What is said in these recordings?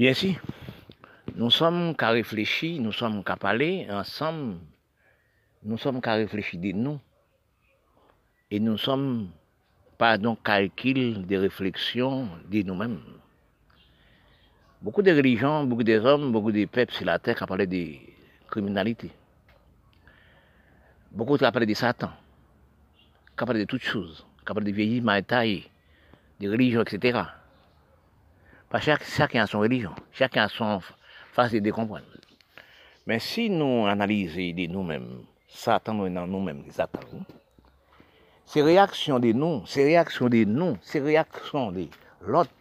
Bien si, nous sommes qu'à réfléchir, nous sommes qu'à parler ensemble, nous sommes qu'à réfléchir de nous. Et nous sommes pas donc calcul des réflexions de nous-mêmes. Beaucoup de religions, beaucoup des hommes, beaucoup de peuples sur la terre qui parlé de criminalité. Beaucoup qui parlé de Satan, qui parlé de toutes choses, qui parlé de vieillissements taille, de religions, etc. Parce que chacun a son religion, chacun a son façon de comprendre. Mais si nous analysons nous-mêmes, Satan nous dans nous-mêmes, Satan, ces réactions de nous, ces réactions de nous, ces réactions de l'autre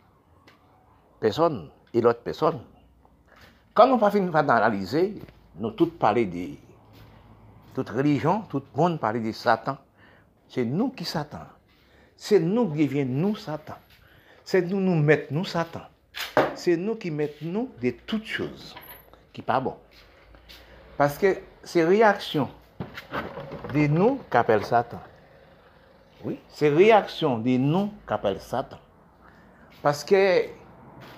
personne et l'autre personne, quand nous pas d'analyser, nous tous parler de toute religion, tout le monde parler de Satan. C'est nous qui Satan. C'est nous qui deviens nous Satan. C'est nous nous mettons nous Satan c'est nous qui mettons de toutes choses qui pas bon. Parce que c'est réaction de nous qu'appelle Satan. Oui, c'est réaction de nous qu'appelle Satan. Parce que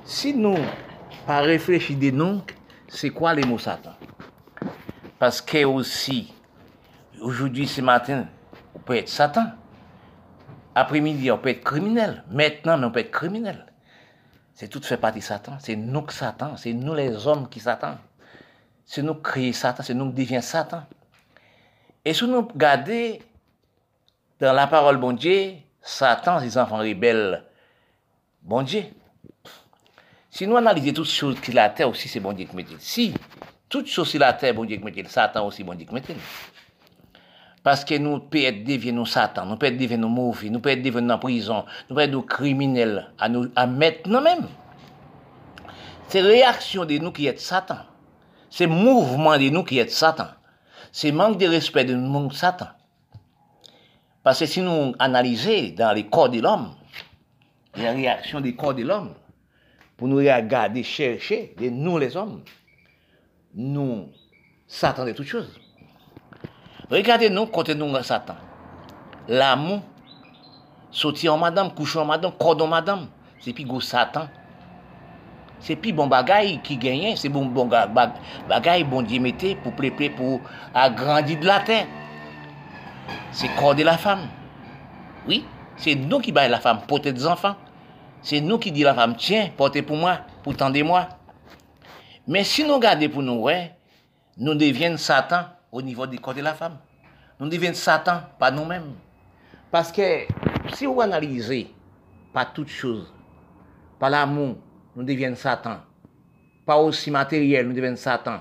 si nous pas réfléchir de nous, c'est quoi les mots Satan? Parce que aussi, aujourd'hui, ce matin, on peut être Satan. Après-midi, on peut être criminel. Maintenant, on peut être criminel. C'est tout fait partie de Satan. C'est nous que Satan. C'est nous les hommes qui Satan. C'est nous qui créons Satan. C'est nous qui devenons Satan. Et si nous regardons dans la parole bon Dieu, Satan, ses enfants rebelles, bon Dieu. Si nous analysons toutes choses qui la terre aussi, c'est bon Dieu qui met. Si toutes choses sur la terre, bon Dieu qui met. Satan aussi, bon Dieu qui met. Parce que nous pouvons être devenus Satan, nous pouvons être devenus mauvais, nous pouvons être devenus en prison, nous pouvons être criminels à, nous, à maintenant même. C'est réaction de nous qui est Satan. C'est mouvement de nous qui est Satan. C'est manque de respect de nous Satan. Parce que si nous analysons dans les corps de l'homme, les réactions des corps de l'homme, pour nous regarder, chercher, de nous les hommes, nous, Satan de toutes Regardez nous, côté nous, Satan. L'amour, sauter en madame, coucher en madame, cordon madame, c'est plus gros Satan. Se pi bon bagay ki genyen, se bon, bon bagay bon di mette pou pleple pou agrandi de la ten. Se korde la fam. Oui, se nou ki bay la fam, pote de zanfan. Se nou ki di la fam, tjen, pote pou mwa, pou tende mwa. Men si nou gade pou nou we, nou devyen satan. Au niveau du corps de la femme. Nous devenons Satan, pas nous-mêmes. Parce que si vous analysez pas toutes choses, pas l'amour, nous devenons Satan. Pas aussi matériel, nous devenons Satan.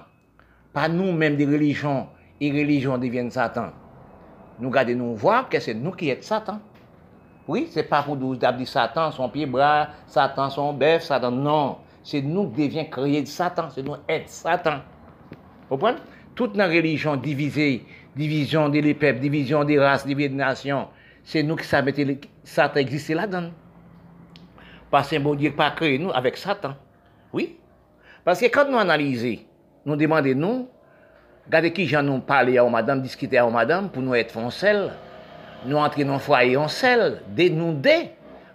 Pas nous-mêmes des religions, et religions deviennent Satan. Nous gardons nous voir que c'est nous qui sommes Satan. Oui, c'est pas pour nous dire Satan, son pied-bras, Satan, son bœuf, Satan. Non, c'est nous qui devions créer Satan, c'est nous être Satan. Vous comprenez? Toute la religion divisée, division des peuples, division des races, division des nations, c'est nous qui savons que Satan existe là-dedans. Parce que bon Dieu pas créé nous avec Satan. Oui. Parce que quand nous analysons, nous demandons nous, regardez qui j'en nous parler à madame, discuter à madame pour nous être foncels, nous entrer dans le foyer en sel, dénouder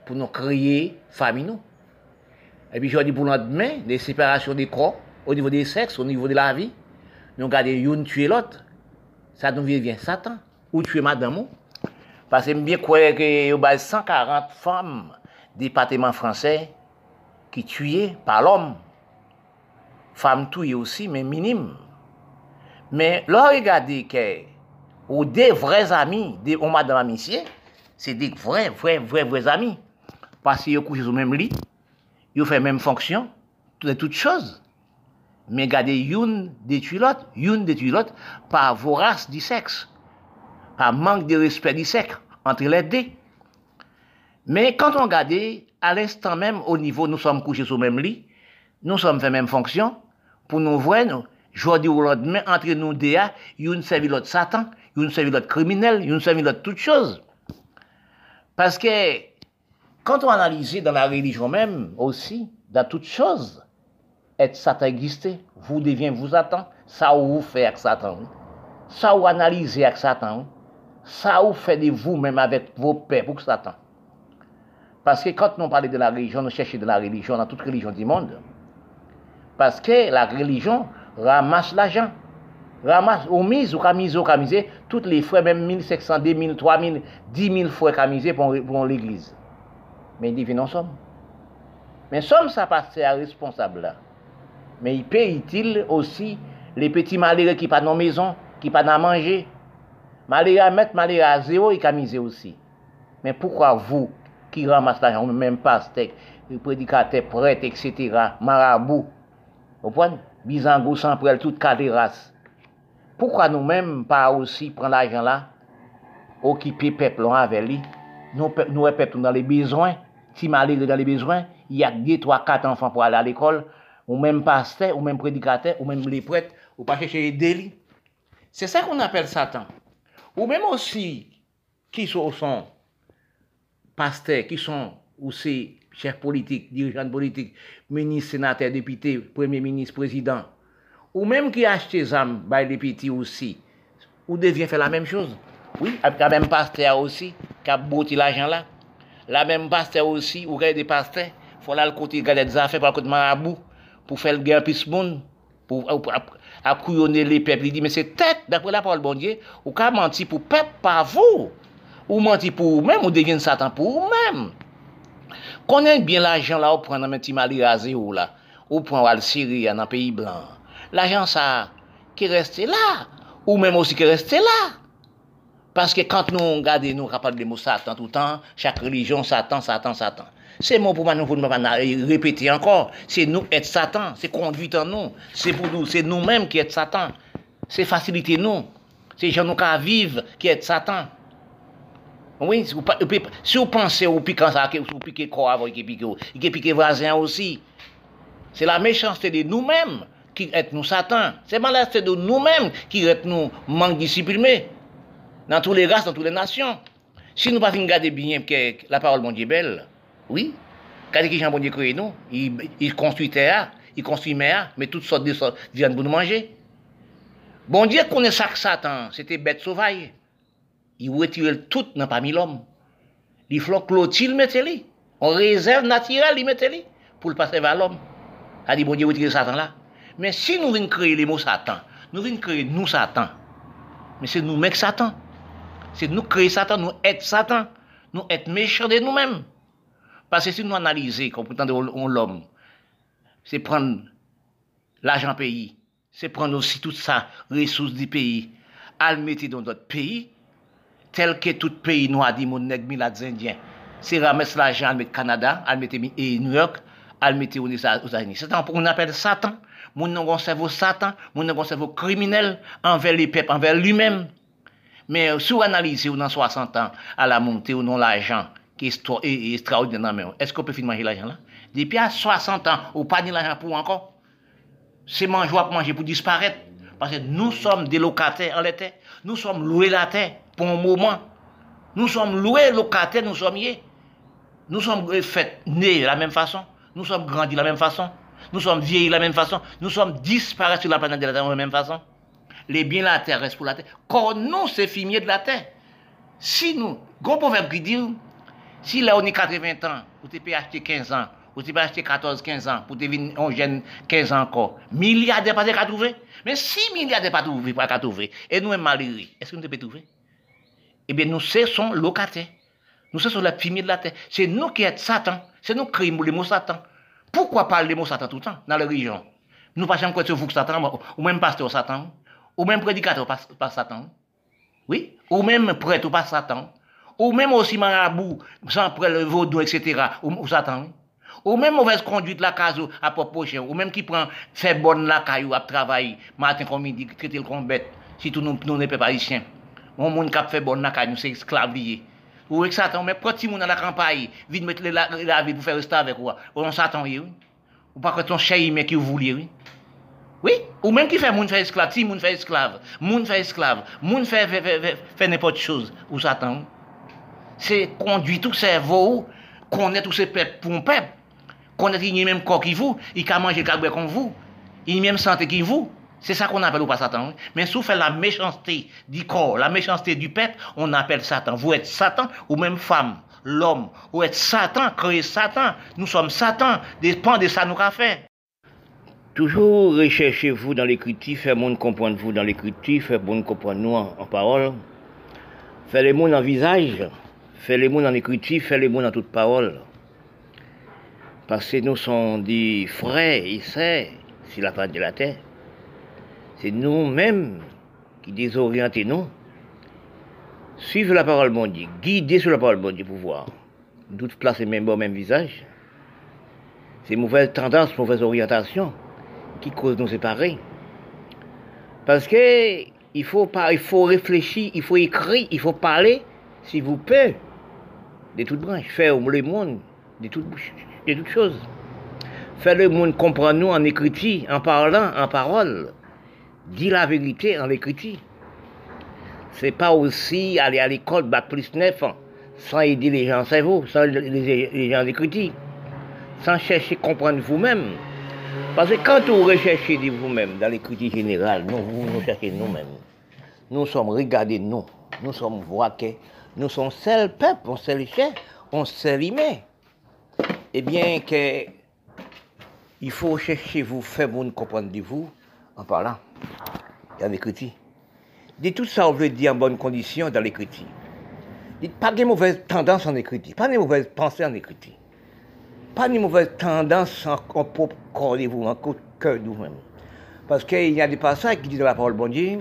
pour nous créer famille nous. Et puis je dis pour notre demain, des séparations des corps, au niveau des sexes, au niveau de la vie, nou gade yon tue lot, sa nou vivyen satan, ou tue madamou. Pase mbyen kwaye ke yo bay 140 fam departement fransè ki tuye pa l'om. Fam tuye osi men minim. Men lor e gade ke ou de vrez ami, de ou madame amisye, se de vre, vre, vre, vre ami. Pase yo kouche sou menm li, yo fè menm fonksyon, tout de tout chose. Mais gardez une détruit l'autre, une détruit l'autre par vorace du sexe, par manque de respect du sexe entre les deux. Mais quand on regarde, à l'instant même, au niveau, nous sommes couchés le même lit, nous sommes fait même fonction, pour nous voir, nous, dis ou lendemain, entre nous deux, une servi l'autre Satan, une servi l'autre criminel, une servi l'autre toute chose. Parce que, quand on analyse dans la religion même, aussi, dans toutes choses, être Satan exister, vous deviez vous attendre, ça vous fait avec Satan. Ça vous analyser avec Satan. Ça vous fait de vous-même avec vos pères pour Satan. Parce que quand nous parlons de la religion, nous cherchons de la religion dans toute religion du monde. Parce que la religion ramasse l'argent. Ramasse, ou mise, ou camise, ou camisé, toutes les frais, même 1500, 2000, 3000, 10 000 frais camisés pour, pour l'église. Mais non, somme. Mais somme, ça passe à responsable là. Men y peyi-til osi le peti malere ki pa nan mezon, ki pa nan manje. Malere a met, malere a zero, y kamize osi. Men poukwa vou ki ramas la jan, men pastek, predikate pret, etc., marabou, opon, bizango sanprel, tout kaderas. Poukwa nou men pa osi pren la jan la, okipe peplon ave li, nou, pep, nou e pep tou nan le bezwen, ti malere nan le bezwen, yak 2, 3, 4 anfan pou ala l'ekol, ou même pasteur, ou même prédicateur, ou même les prêtres, ou pas chercher les délits. C'est ça qu'on appelle Satan. Ou même aussi, qui sont, pasteurs, qui sont aussi chefs politiques, dirigeants politiques, ministres, sénateurs, députés, premiers ministres, présidents, ou même qui achètent des âmes, bah, les petits aussi, ou devient faire la même chose. Oui, avec la même pasteur aussi, qui a bouti l'argent là. La même pasteur aussi, ou des pasteurs, faut là le côté garder des affaires par le côté marabout, pou fel gen pis moun, pou ap kouyone le pep. Li di, men se tet, dapre la parol bondye, ou ka manti pou pep pa vou, ou manti pou ou men, ou degen satan pou ou men. Konen bien la jan la ou pran nan men ti mali raze ou la, ou pran wal Syria nan peyi blan. La jan sa ki reste la, ou men monsi ki reste la. Paske kant nou gade nou kapal de mou satan toutan, chak religion satan, satan, satan. C'est mon pour nous, pour nous répéter encore. C'est nous être Satan, c'est conduite en nous. C'est pour nous, c'est nous-mêmes qui être Satan. C'est faciliter nous. C'est gens nous qui vivent qui être Satan. Oui, si vous pensez au piquant ça, vous piquez quoi avant, qui piquez, qui piquez voisin aussi. C'est la méchanceté de nous-mêmes qui est nous Satan. C'est malheur de nous-mêmes qui est nous manque discipliné. Dans tous les races, dans toutes les nations. Si nous ne pas garder bien la parole de belle, oui. Quand qui Jean Bondier créé nous, il, il construit terre, il construit mer, mais toutes sortes de choses viennent pour nous manger. Bon Dieu connaît ça que Satan, c'était bête sauvage. Il retire tout dans parmi l'homme. Il faut clôture mettre lui. On réserve naturelle, il mettait lui pour le passer vers l'homme. A dit bon Dieu Satan là. Mais si nous venons créer les mots Satan, nous venons créer nous Satan. Mais c'est nous mecs Satan. C'est nous créer Satan, nous être Satan. Nous être méchants de nous-mêmes. Parce que si nous analysons, comme pourtant on l'homme, c'est prendre l'argent pays, c'est prendre aussi toute sa ressource du pays, à le mettre dans d'autres pays, tel que tout pays noir dit mon nègre, les Indiens. C'est ramasser l'argent, le mettre Canada, le mettre New York, le mettre aux États-Unis. C'est on appelle Satan. Moun nan gonservo satan, moun nan gonservo kriminel, anver li pep, anver li men. Euh, men sou analize ou nan 60 an, a la monte ou nan la jan, qui est extraordinaire. Est-ce qu'on peut finir manger l'argent là? Depuis à 60 ans, ou pas de l'argent pour encore? C'est manger pour manger pour disparaître. Parce que nous sommes des locataires en l'été. Nous sommes loués la terre pour un moment. Nous sommes loués locataires, nous sommes y. Nous sommes faits nés de la même façon. Nous sommes grandis de la même façon. Nous sommes vieillis de la même façon. Nous sommes disparus sur la planète de la Terre de la même façon. Les biens de la terre restent pour la terre. Quand nous, c'est fumier de la terre. Si nous, gros proverbe qui dit, si là, on est 80 ans, vous avez acheté 15 ans, vous avez acheté 14, 15 ans, pour devenir un jeune 15 ans encore, milliardaires pas de trouver. Mais si milliardaires pas trouver, pas trouver, et nous, malheureux, est-ce que nous devons trouver? Eh bien, nous sommes locataires. Nous sommes la fumée de la terre. C'est nous qui sommes Satan. C'est nous qui créons les mots Satan. Pourquoi parler les mots Satan tout le temps dans la région Nous pas jamais quoi vous Satan, ou même pasteur Satan, ou même prédicateur pas Satan. Oui? Ou même prêtre pas Satan ou même aussi marabout, sans prendre le vaudou, etc., ou, ou Satan. Ou même mauvaise conduite la case à propos ou même qui prend fait bonne la caillou à travailler, matin comme midi, traiter le comme si tout nous nous n'est pas haïtien. On monde qui fait bonne la caillou, nous c'est esclavier. Ou avec Satan, mais prend petit monde dans la campagne, vite mettre la, la vie pour faire rester avec quoi. Ou on Satan, oui. Ou pas que ton chien, mais qui voulait, oui. Oui, ou même qui fait moun fait esclave, si moun fait esclave, moun fait esclave, moun fait, fait, fait, fait n'importe chose, ou Satan, oui. C'est conduire tout cerveau, connaître tous ces peuples pour un peuple, connaître qu'il y a même corps qui vous, il a mangé le comme vous, il y a même santé qui vous. C'est ça qu'on appelle au pas Satan. Mais si vous faites la méchanceté du corps, la méchanceté du peuple, on appelle Satan. Vous êtes Satan ou même femme, l'homme. Vous êtes Satan, créé Satan. Nous sommes Satan. Dépend de ça nous qu'a fait. Toujours recherchez-vous dans l'écriture, faire monde comprendre vous dans l'écriture, faire monde comprendre nous en, parole. Faire les mots en visage, faire les mots en écriture, faire les mots en toute parole. Parce que nous sommes des frères et sœurs sur la part de la terre. C'est nous-mêmes qui désorientons nous. Suivre la parole de Dieu, guider sur la parole de Dieu pour voir. Toutes places même bon même visage. C'est mauvaise tendance, mauvaise orientation qui cause nous séparer. Parce que il faut, il faut réfléchir, il faut écrire, il faut parler, s'il vous plaît, de toutes branches, faire le monde de toutes, choses. Faire le monde comprendre nous en écriture, en parlant, en parole. Dis la vérité en écriture. C'est pas aussi aller à l'école, bac plus 9 ans, sans aider les gens cerveau, sans les, les gens d'écriture, sans chercher à comprendre vous-même. Parce que quand vous recherchez de vous-même dans l'écriture générale, nous, vous nous cherchez nous-mêmes. Nous sommes regardés nous, nous sommes voqués, nous sommes seul peuple, on seul chef, on seul humain. Eh bien que il faut chercher vous faire vous comprendre de vous en parlant dans l'écriture. Dites tout ça, on veut dire en bonne condition dans l'écriture. Dites pas de mauvaises tendances en écriture, pas de mauvaises pensées en écriture pas de mauvaise tendance en, propre corps de vous, en cœur de vous-même. Parce qu'il y a des passages qui disent dans la parole bon Dieu,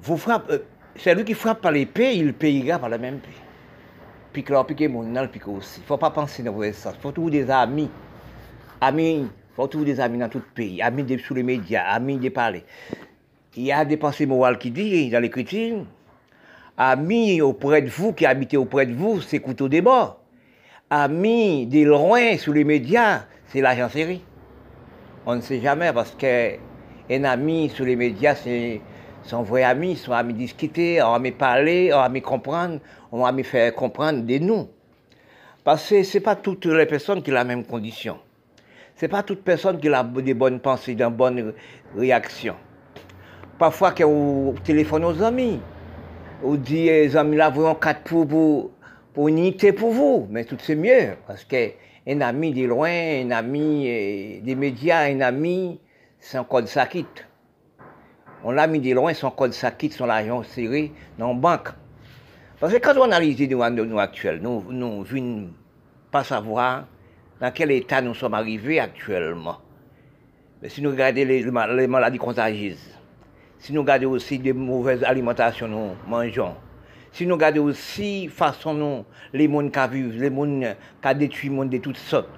vous frappez, euh, c'est lui qui frappe par l'épée, il payera par la même paix. Puis que piquer mon aussi. Il ne faut pas penser dans vos sens. Il faut trouver des amis. Amis, il faut trouver des amis dans tout le pays. Amis sous les médias, amis de parler. Il y a des pensées morales qui disent dans l'écriture, amis auprès de vous, qui habitent auprès de vous, c'est couteau des bords amis de loin sous les médias, c'est l'agent série. On ne sait jamais parce qu'un ami sous les médias, c'est son vrai ami, son ami discuter, on ami parler, on ami comprendre, on ami faire comprendre de nous. Parce que ce n'est pas toutes les personnes qui ont la même condition. Ce n'est pas toute personne qui a des bonnes pensées, des bonnes réactions. Parfois, quand on téléphone aux amis, on dit, les amis là, vous quatre pour pour unité pour vous, mais tout c'est mieux, parce qu'un ami de loin, un ami euh, des médias, un ami, son code ça quitte. On l'a mis de loin, son code ça quitte, son argent serré dans la banque. Parce que quand on analyse les de nous actuels, nous ne venons pas savoir dans quel état nous sommes arrivés actuellement. Mais si nous regardons les, maladies contagieuses, si nous regardons aussi des mauvaises alimentations nous mangeons, si nous regardons aussi façon nous, les mondes qui vivent, les mondes qui détruit le monde de toutes sortes,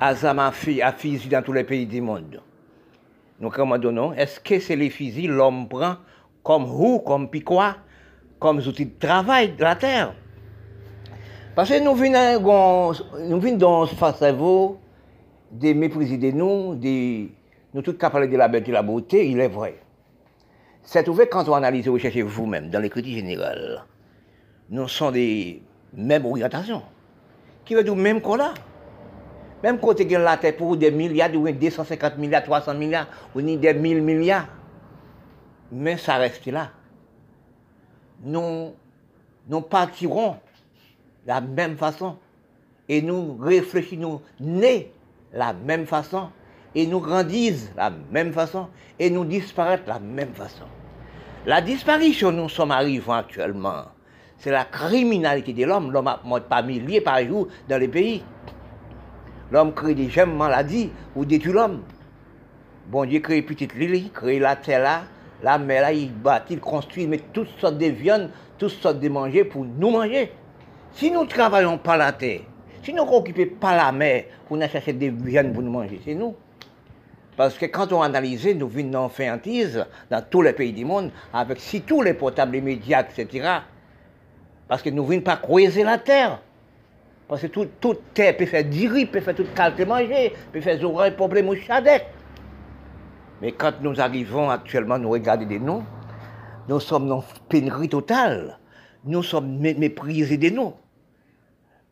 Azama a fusillé dans tous les pays du monde. Nous commandons, est-ce que c'est les fusils l'homme prend comme roue, comme piquois, comme outils de travail de la terre? Parce que nous venons, nous venons dans face à vous, de mépriser de nous, de, nous tous capables de la beauté la beauté, il est vrai. C'est ouvert quand on analyse et recherchez vous-même dans l'écriture générale nous sommes des mêmes orientations. Qui veut dire même qu'on a? Même côté que la terre pour des milliards, ou 250 milliards, 300 milliards, ou ni des 1000 milliards. Mais ça reste là. Nous, nous partirons de la même façon. Et nous réfléchissons, nés la même façon. Et nous grandissons la même façon. Et nous disparaître la même façon. La disparition, nous sommes arrivés actuellement c'est la criminalité de l'homme. L'homme monte pas milliers par jour dans les pays. L'homme crée des gemmes maladies ou détruit l'homme. Bon Dieu crée petite lily, crée la terre là, la mer là, il bâtit, il construit, met toutes sortes de viandes, toutes sortes de manger pour nous manger. Si nous ne travaillons pas la terre, si nous n'occupons pas la mer pour nous chercher des viandes pour nous manger, c'est nous. Parce que quand on analyse, nous venons faire dans tous les pays du monde, avec si tous les portables, les médias, etc. Parce que nous ne venons pas creuser la terre. Parce que toute terre peut faire riz, peut faire toute qualité manger, peut faire des problèmes au chadec. Mais quand nous arrivons actuellement, nous regardons des noms, nous sommes dans pénurie totale. Nous sommes méprisés des noms.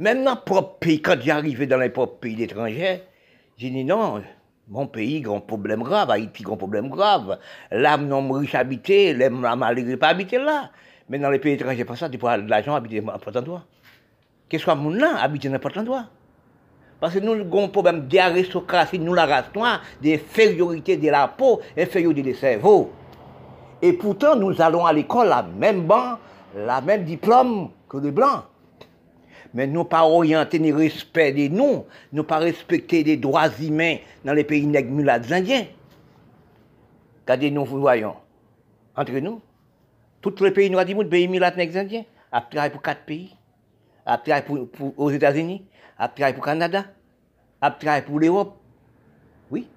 Même dans propre pays, quand j'arrivais dans les propres pays étrangers, j'ai dit non, mon pays, grand problème grave, Haïti, grand problème grave. L'âme non riche habité, l'âme malgré pas habité là. Mais dans les pays étrangers, pas ça, tu peux de l'argent habiter n'importe endroit. Que mon là habiter n'importe endroit? Parce que nous avons un problème d'aristocratie, nous la race noire, d'infériorité de la peau, infériorité des cerveaux. Et pourtant, nous allons à l'école, la même banc, la même diplôme que les blancs. Mais nous pas orienter ni respect des nous, nous pas respecter les droits humains dans les pays nègres indiens. Regardez nous, voyons, entre nous, tous les pays noirs du monde, pays indiens, a pour quatre pays, a travaillé aux États-Unis, a travaillé pour le Canada, a travaillé pour l'Europe, oui,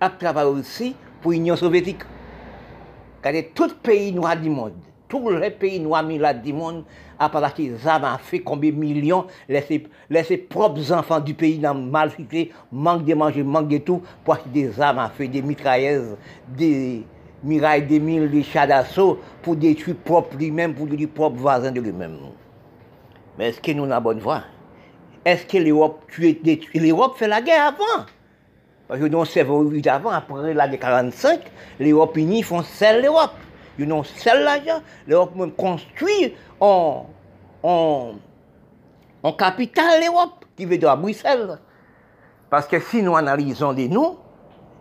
a travaillé aussi pour l'Union soviétique. Regardez les pays noirs du monde, tous les pays noirs du monde, à part armes a fait combien de millions, laisser, laisser propres enfants du pays dans mal cité, manque de manger, manque de tout, pour acheter des armes à fait, des mitrailleuses, des mirailles des mille, des chats d'assaut, pour détruire propre lui-même, pour détruire propre voisin de lui-même. Mais est-ce que nous avons la bonne voie? Est-ce que l'Europe L'Europe fait la guerre avant. Parce que nous savons avant, après la guerre 45, l'Europe unie font celle l'Europe. Ils ont celle l'argent, l'Europe construit en, en, en capitale l'Europe, qui veut dire à Bruxelles. Parce que si nous analysons des nous,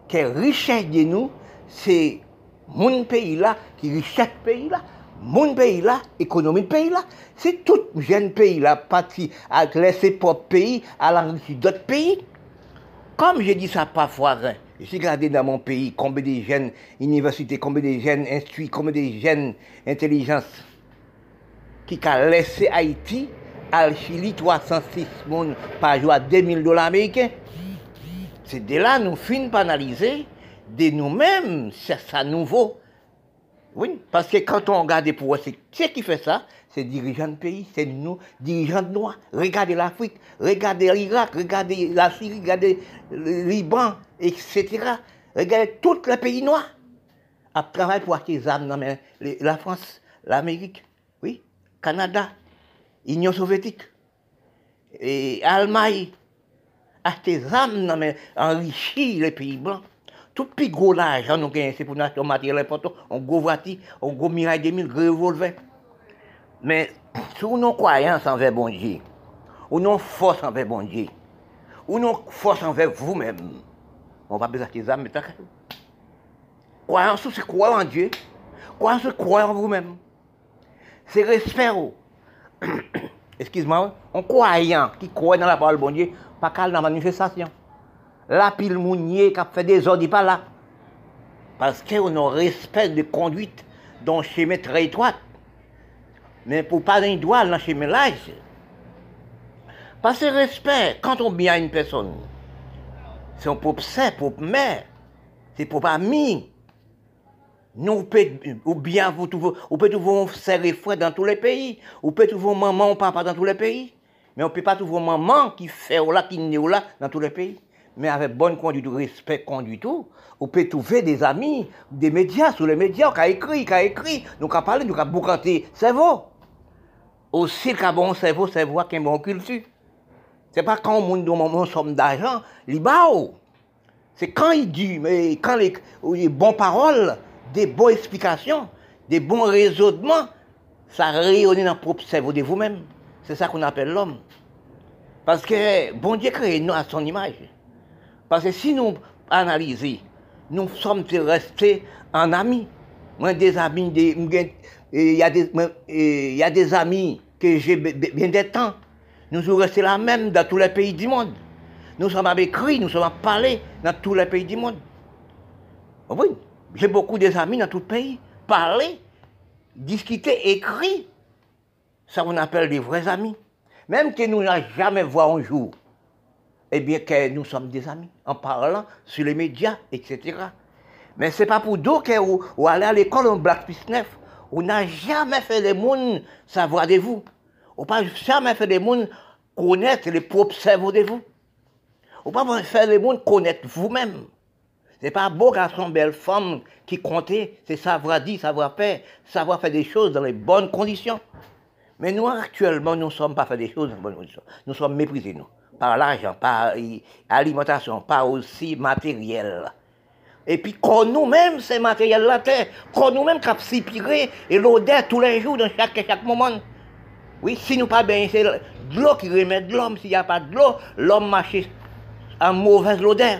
quelle richesse de nous, c'est mon pays là, qui richesse pays là, mon pays là, économie de pays là, c'est tout jeune pays là, parti à laisser propre pays à l'enrichir d'autres pays. Comme je dis ça parfois, hein, j'ai regardé dans mon pays combien de jeunes universités, combien de jeunes instruits, combien de jeunes intelligences qui a laissé Haïti à Chili 306 personnes par jour à 2000 dollars américains. C'est de là nous finissons par analyser de nous-mêmes, c'est ça nouveau. Oui, parce que quand on regarde pour c'est qui fait ça, c'est dirigeants de pays, c'est nous, dirigeants de noirs. Regardez l'Afrique, regardez l'Irak, regardez la Syrie, regardez le Liban, etc. Regardez tous les pays noirs. À travailler pour acheter des armes dans la France, l'Amérique, oui, Canada, Union soviétique, et Allemagne, acheter des armes enrichir les pays blancs. Tout plus gros l'argent nous gagnons, c'est pour notre matériel important, on gros voiture, on gros miraille 2000, gros revolver. Mais si nous avons croyance envers bon Dieu, ou non force envers bon Dieu, ou non force envers vous-même, on va besoin de âmes, mais Croyance, c'est croire en Dieu. Croyance, c'est croire en vous-même. C'est respect. Excuse-moi, un croyant qui croit dans la parole de bon Dieu, pas qu'à la manifestation. La pile mounier qui a fait des ordres, pas là. Parce qu'on a respect de conduite dans chemin très étroit. Mais pour pas d'un doigt dans le chemin là, parce que respect, quand on bien une personne, c'est un propre sœur, propre mère, c'est propre ami. Nous, ou bien vous on peut trouver un frère frère dans tous les pays, on peut trouver maman ou papa dans tous les pays, mais on ne peut pas trouver maman qui fait ou là, qui n'est là dans tous les pays. Mais avec bonne conduite, respect conduite, on peut trouver des amis, des médias, sur les médias, qui a écrit, qui a écrit, nous qui a parlé, nous a boucanté cerveau. Aussi, qui a bon cerveau, cerveau qui a bon culture. C'est pas quand on demande une somme d'argent, il C'est quand il dit, mais quand les, les bonnes paroles, des bonnes explications, des bons raisonnements, ça rayonne dans le propre cerveau de vous-même. C'est ça qu'on appelle l'homme. Parce que bon Dieu crée nous à son image. Parce que si nous analysons, nous sommes restés en amis. Moi, des amis, il y, a des, amis que j'ai bien des temps. Nous sommes restés là même dans tous les pays du monde. Nous sommes écrits, nous sommes parlés dans tous les pays du monde. Oui, j'ai beaucoup d'amis dans tout le pays. Parler, discuter, écrit. Ça, on appelle des vrais amis. Même que nous n'avons jamais vu un jour, eh bien, que nous sommes des amis, en parlant sur les médias, etc. Mais ce n'est pas pour d'autres que ou aller à l'école en Black 9. On n'a jamais fait les monde savoir de vous. On n'a jamais fait les monde connaître les propres cerveaux de vous. On pas faire les monde connaître vous-même. Ce n'est pas beau garçon, belle femme qui comptait, c'est savoir dire, savoir faire, savoir faire des choses dans les bonnes conditions. Mais nous, actuellement, nous sommes pas fait des choses. Nous sommes méprisés, nous, par l'argent, par l'alimentation, par aussi matériel. Et puis, quand nous-mêmes, ces matériels-là, quand nous-mêmes, qui et l'odeur tous les jours, dans chaque, chaque moment, Oui, si nous pas bien, c'est de l'eau qui remet de l'homme. S'il n'y a pas de l'eau, l'homme marche en mauvaise odeur.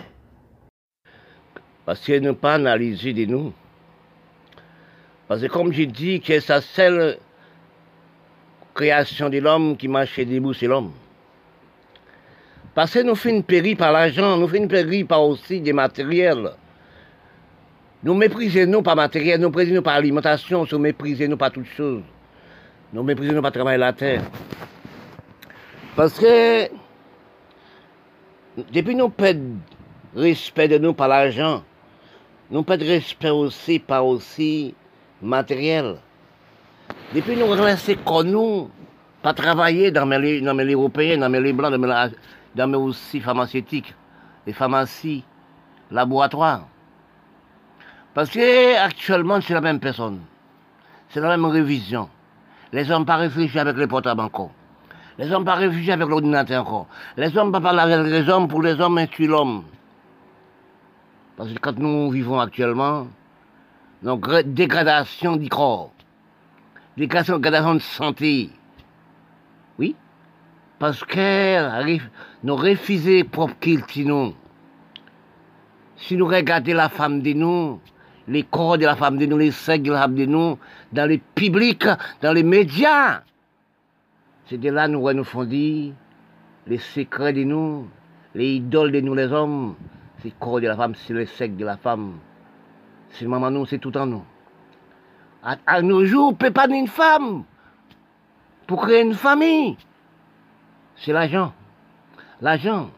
Parce que nous pas analysé de nous. Parce que comme j'ai dit, que sa seule création de l'homme qui marche debout, c'est l'homme. Parce que nous faisons péri par l'argent, nous faisons péri par aussi des matériels. Nous méprisons nous par matériel, nous méprisons nous par alimentation, nous méprisons nous par toutes choses. Nous méprisons nous par travailler la terre. Parce que depuis nous perdons respect de nous par l'argent, nous perdons respect aussi par aussi matériel. Depuis nous laissons comme nous, pas travailler dans les, dans Européens, dans les Blancs, dans les, dans les aussi pharmaceutiques, les pharmacies, laboratoires. Parce que actuellement, c'est la même personne. C'est la même révision. Les hommes pas réfléchis avec les portables encore. Les hommes pas réfléchis avec l'ordinateur encore. Les hommes pas parler avec les hommes pour les hommes instruire l'homme. Parce que quand nous vivons actuellement, donc dégradation du corps, dégradation de santé, oui, parce que nous refusons propre nous. Si nous regardons la femme de nous, les corps de la femme de nous, les sexes de la femme de nous, dans les publics, dans les médias. C'est de là nous nous font dire les secrets de nous, les idoles de nous les hommes, c'est le corps de la femme, c'est le sexe de la femme. C'est maman nous, c'est tout en nous. À, nos jours, on ne peut pas une femme pour créer une famille. C'est l'argent. L'argent.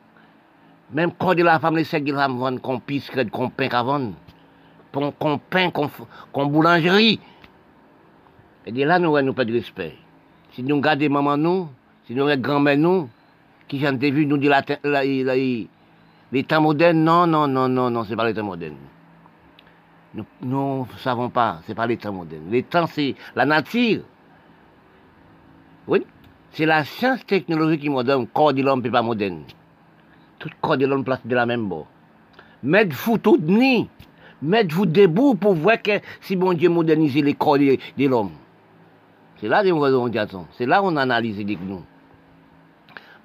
Même corps de la femme, les sexe de la femme, qu'on pisse, qu'on qu'avant qu'on qu'on boulangerie. Et de là, nous n'avons pas de respect. Si nous regardons maman nous, si nous regardons grand-mère nous, qui j'en ai vu nous dire la, temps modernes, non, non, non, non, non, c'est pas les temps modernes. Nous ne savons pas, c'est pas les temps modernes. Les temps, c'est la nature. Oui, c'est la science technologique qui moderne. Corps de l'homme n'est pas moderne. Tout corps de l'homme place de la même bord. Mettre photo de nid. Mettez-vous debout pour voir que si bon Dieu modernise les corps de, l'homme. C'est là qu'on C'est là qu'on analyse les nous.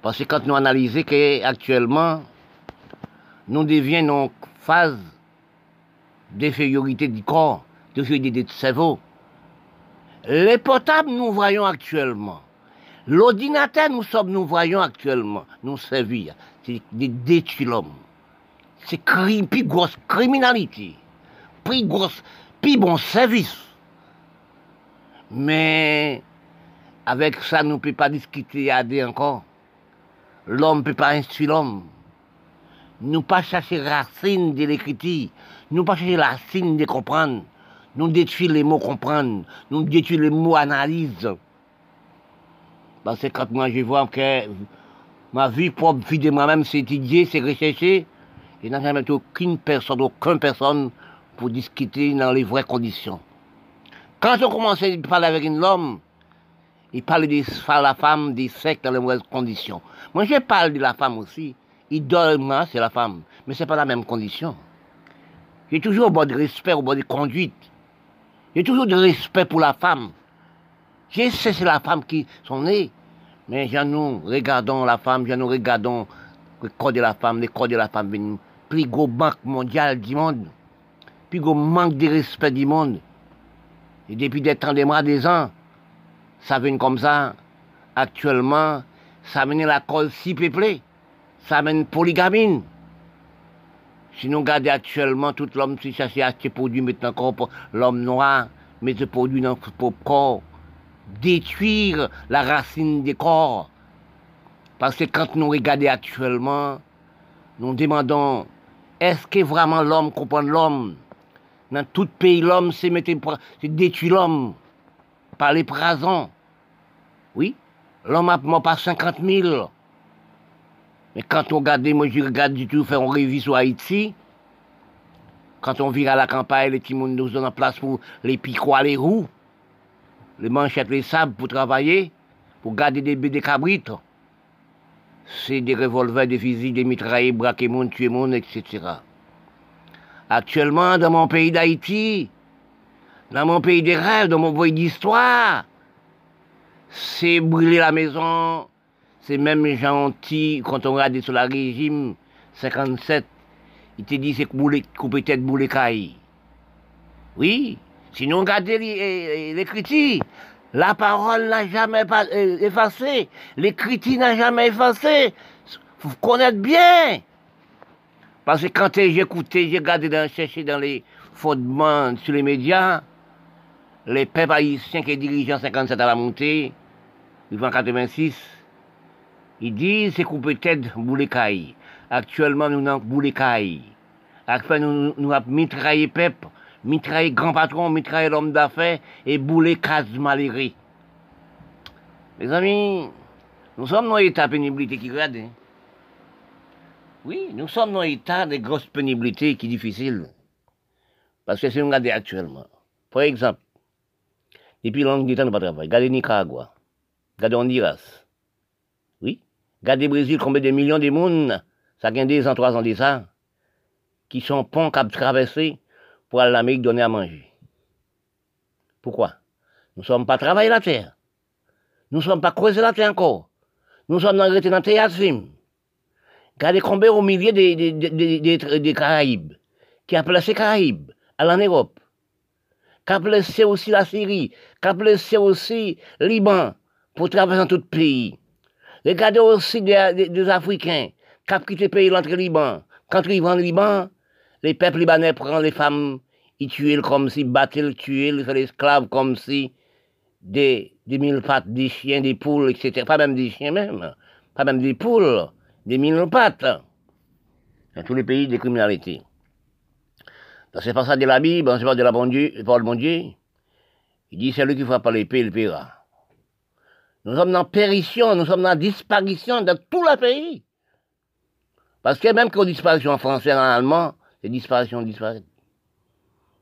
Parce que quand nous analysons qu'actuellement, nous devenons en phase d'infériorité du corps, d'infériorité du cerveau. Les potables, nous voyons actuellement. L'ordinateur, nous sommes, nous voyons actuellement, nous servir. C'est de détruire l'homme. C'est plus grosse criminalité plus, grosse, plus bon service. Mais avec ça, nous ne pouvons pas discuter à encore. L'homme ne peut pas instruire l'homme. Nous pas chercher racine de l'écriture. Nous pas chercher la racine de comprendre. Nous détruire les mots comprendre. Nous détruire les mots analyse. Parce que quand moi je vois que ma vie propre, vie de moi-même, c'est étudier, c'est rechercher, n'y a jamais aucune personne, aucune personne pour discuter dans les vraies conditions. Quand on commence à parler avec un homme, il parle de la femme, des sectes dans les vraies conditions. Moi, je parle de la femme aussi. Idole-moi, c'est la femme. Mais ce n'est pas la même condition. J'ai toujours au bord de respect, au de conduite. J'ai toujours de respect pour la femme. Je sais c'est la femme qui sont nées. Mais nous regardons la femme, nous regardons le corps de la femme, le corps de la femme, plus gros banque mondial du monde puis qu'on manque de respect du monde. Et depuis des temps, des mois, des ans, ça vient comme ça. Actuellement, ça mène la cause si peuplée. Ça mène polygamine. Si nous regardons actuellement, tout l'homme qui cherche à acheter produits maintenant pour l'homme noir, mettre produits dans son corps, détruire la racine des corps. Parce que quand nous regardons actuellement, nous demandons, est-ce que vraiment l'homme comprend l'homme? Dans tout pays, l'homme s'est détruit l'homme par les prasons. Oui, l'homme a mort par 50 000. Mais quand on regarde, moi je regarde du tout, faire une révision sur Haïti, quand on vire à la campagne, les petits nous ont en place pour les picots, les roues, les manchettes, les sables pour travailler, pour garder des bébés des cabrites. C'est des revolvers, des fusils, des mitraillés, braquer monde, tuer monde, etc. Actuellement, dans mon pays d'Haïti, dans mon pays des rêves, dans mon pays d'histoire, c'est brûler la maison, c'est même gentil quand on regarde sur le régime 57, il te dit c'est couper tête bouler caille. Oui, sinon regardez l'écriture, la parole n'a jamais euh, effacé, l'écriture n'a jamais effacé. Faut connaître bien. Parce que quand j'ai écouté, j'ai regardé dans, cherché dans les fondements sur les médias, les peuples haïtiens qui dirigent 57 à la montée, en 86, ils disent c'est qu'on peut-être Boulécaille. Actuellement, nous avons Boulécaille. Actuellement, nous, avons mitraillé peuple, mitraillé grand patron, mitraillé l'homme d'affaires et boulé maléré. Mes amis, nous sommes dans un état de pénibilité qui grade. Hein. Oui, nous sommes dans un état de grosse pénibilité qui est difficile. Parce que si nous regardons actuellement, par exemple, depuis longtemps, nous n'avons pas travaillé. Regardez Nicaragua, regardez Honduras. Regardez Brésil, combien de millions de monde, ça gagne des ans, trois ans de ça, qui sont ponts qui traversés pour aller à l'Amérique donner à manger. Pourquoi? Nous ne sommes pas travailler la terre. Nous ne sommes pas creuser la terre encore. Nous sommes dans le théâtre film. Regardez combien au milieu des, des, des, des, Caraïbes, qui a placé Caraïbes, à l'Europe, qui a placé aussi la Syrie, qui a placé aussi Liban, pour traverser tout le pays. Regardez aussi des, Africains, qui ont quitté le pays l'entrée Liban. Quand ils vont au Liban, les peuples libanais prennent les femmes, ils tuent comme si, battent, ils tuent, les esclaves comme si, des, des mille pattes, des chiens, des poules, etc. Pas même des chiens même, pas même des poules des pattes dans tous les pays de criminalité. c'est pas ça de la Bible, c'est pas de la bon Dieu. Il dit, c'est lui qui fera pas l'épée, il paiera. Nous sommes dans pérition, nous sommes dans disparition dans tout le pays. Parce que même qu'on disparition en français, en allemand, c'est disparition, disparaître.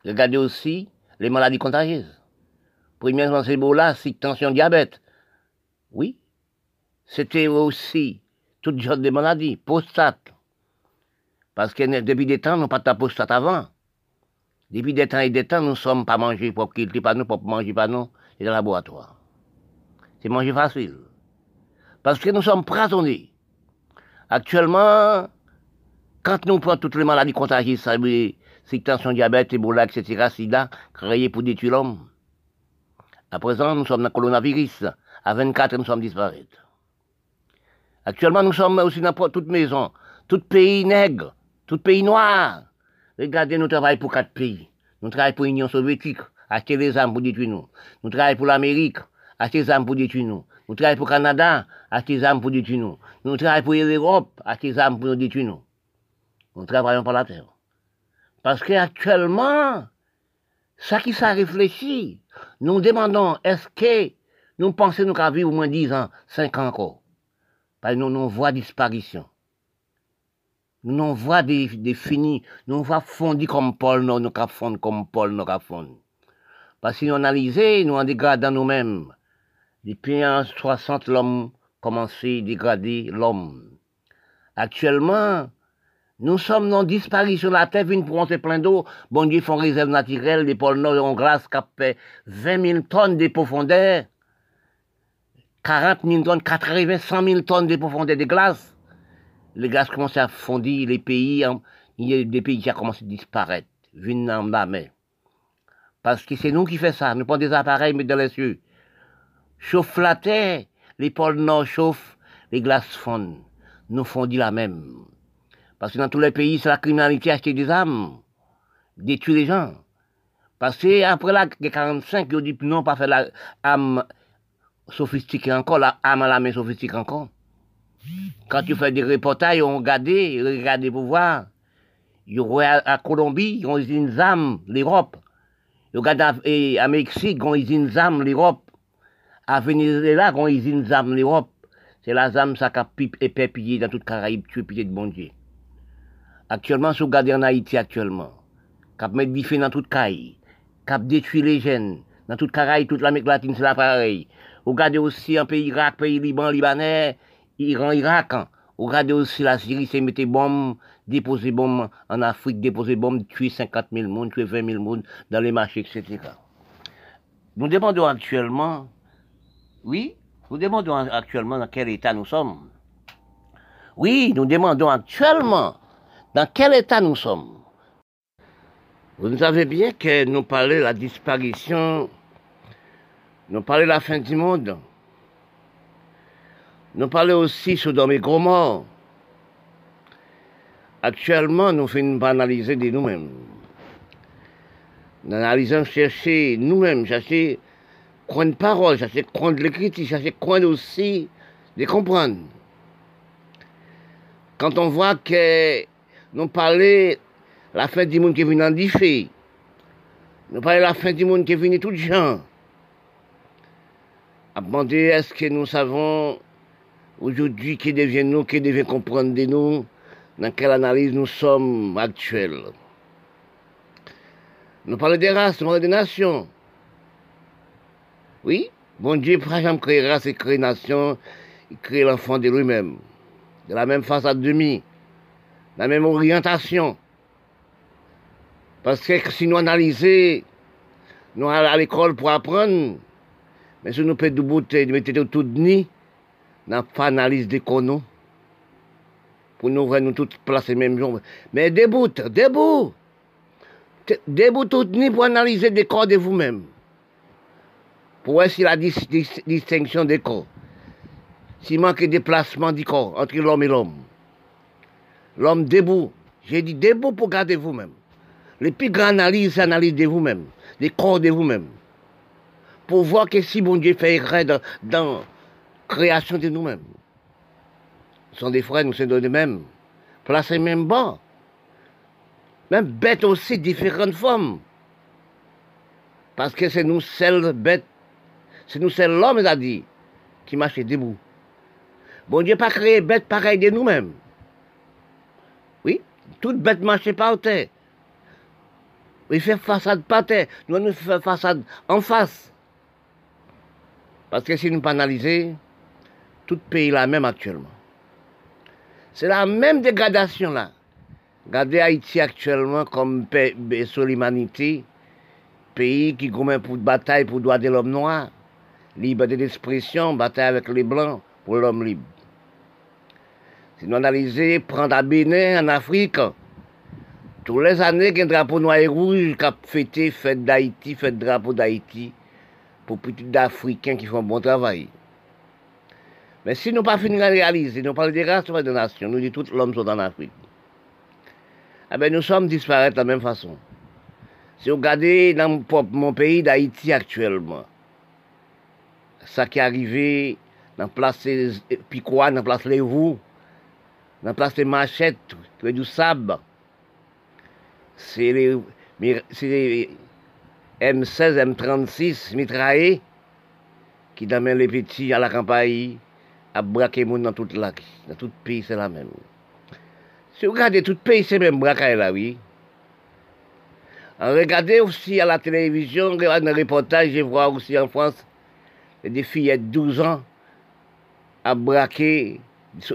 Regardez aussi les maladies contagieuses. Premièrement, c'est là, c'est tension, diabète. Oui. C'était aussi toutes sortes de maladies, prostate. Parce que depuis des temps, nous pas de prostate avant. Depuis des temps et des temps, nous ne sommes pas mangés pour qu'il pas nous, pour manger pas nous, et dans le laboratoire. C'est manger facile. Parce que nous sommes prisonniers. Actuellement, quand nous prenons toutes les maladies contagieuses, tension, diabète, Ebola, etc., sida, créées pour détruire l'homme. À présent, nous sommes dans le coronavirus. À 24, nous sommes disparus. Actuellement, nous sommes aussi dans toute maison, tout pays nègre, tout pays noir. Regardez, nous travaillons pour quatre pays. Nous travaillons pour l'Union soviétique, acheter les armes pour détruire nous. Nous travaillons pour l'Amérique, acheter les armes pour détruire nous. Nous travaillons pour le Canada, acheter les armes pour détruire nous. Nous travaillons pour l'Europe, acheter les armes pour détruire nous. Nous travaillons pour la terre. Parce qu'actuellement, ça qui s'est réfléchi, nous demandons, est-ce que nous pensons nous qu'à vivre au moins 10 ans, 5 ans encore nous, nous voit disparition. Nous, nous voit des, des finis. Nous voit fondre comme Paul, nous, nous fondre comme Paul, nous fondre. Parce que nous analysons, nous en dégradant nous-mêmes. Depuis en 60, l'homme commencé à dégrader l'homme. Actuellement, nous sommes dans disparition la terre, une pour plein d'eau. Bon Dieu font réserve naturelle, les pôles nord ont grâce fait 20 000 tonnes de profondeur. 40 000 tonnes, 80, 100 000 tonnes de profondeur de glace. Les glaces commencent à fondre, les pays, hein, il y a des pays qui ont commencé à disparaître, venant en mer. Parce que c'est nous qui faisons ça, nous prenons des appareils, mais dans les cieux. Chauffe la terre, les pôles nord chauffent, les glaces fondent. Nous fondons la même. Parce que dans tous les pays, c'est la criminalité acheter des armes, détruire les gens. Parce que après la 45, ils ont dit non, pas faire la âme sophistiqué encore, la âme à la main sophistiquée encore. Quand tu fais des reportages, on regarde, regarde pour voir. Ils ont à, Colombie, ils ont une âme, l'Europe. Ils regardent à, à Mexique, ils ont une âme, l'Europe. À Venezuela, ils ont âme, l'Europe. C'est la âme, ça qui pipe et pépillé dans toute Caraïbe, tu es de bon Dieu. Actuellement, si vous regardez en Haïti actuellement, cap mettre du dans toute Caraïbe, cap détruire les jeunes, dans toute Caraïbe, toute l'Amérique latine, c'est la pareil. Regardez aussi un pays Irak, pays Liban, Libanais, Iran, Irak. Hein. Regardez aussi la Syrie, c'est mettre bombes, déposer bombes en Afrique, déposer bombes, tuer 50 000 personnes, tuer 20 000 personnes dans les marchés, etc. Nous demandons actuellement, Oui, nous demandons actuellement dans quel état nous sommes. Oui, nous demandons actuellement dans quel état nous sommes. Vous savez bien que nous parlons de la disparition, nous parlons de la fin du monde. Nous parlons aussi sur et Gomorre. Actuellement, nous faisons analyser de nous-mêmes. Nous analysons chercher nous-mêmes, chercher coin de parole, chercher coin de l'écriture, chercher coin aussi de comprendre. Quand on voit que nous parlons la fin du monde qui est venu en diffé, nous parlons la fin du monde qui est venu tout gens, à demander est-ce que nous savons aujourd'hui qui devient nous, qui devient comprendre de nous, dans quelle analyse nous sommes actuels? Nous parlons des races, nous parlons des nations. Oui, bon Dieu, par exemple, créer race et créer nation, il crée l'enfant de lui-même. De la même face à demi, la même orientation. Parce que si nous analysons, nous allons à l'école pour apprendre, mais si nous pouvons debout, nous mettons tout nid, n'a pas analyse d'économie pour nous nous toutes placer même jour. Mais debout, debout. Debout tout ni pour analyser des corps de vous-même. Pour voir si la distinction des corps. S'il manque déplacement du corps entre l'homme et l'homme. L'homme debout. J'ai dit debout pour garder vous-même. Les plus grandes analyses, c'est l'analyse de vous-même, des corps de vous-même. Pour voir que si bon Dieu fait dans, dans création de nous-mêmes sont des frères, nous sommes de même. Placés même bas. Même bêtes aussi, différentes formes. Parce que c'est nous seuls bêtes, c'est nous seuls l'homme, il a dit, qui marche debout. Bon Dieu pas créé bête pareille de nous-mêmes. Oui, toute bête marche par terre. Il fait façade par terre. Nous, nous faisons façade en face. Parce que si nous pas analyser, tout pays là même actuellement. C'est la même dégradation là. Regardez Haïti actuellement comme pays sur l'humanité, pays qui commet pour bataille pour droit de l'homme noir, liberté d'expression, bataille avec les blancs pour l'homme libre. Si nous analysons, prendre à Bénin en Afrique, tous les années, il y a un drapeau noir et rouge qui a fêté fête d'Haïti, fête drapeau d'Haïti, pour petits d'Africains qui font un bon travail. Mais si nous pas fini de réaliser, nous parlons des races, des nations, nous disons tout l'homme sont en Afrique. Eh bien, nous sommes disparaître de la même façon. Si vous regardez dans mon pays d'Haïti actuellement, dans la place Picoua, dans la place Les dans la place des Machettes, du c'est les, les M16, M36 mitraillés qui amènent les petits à la campagne à braquer les dans toute la Dans tout pays, c'est la même. Si vous regardez tout pays, c'est même braquage là, oui. Regardez aussi à la télévision, dans les reportages, je vois aussi en France, des filles de 12 ans à braquer,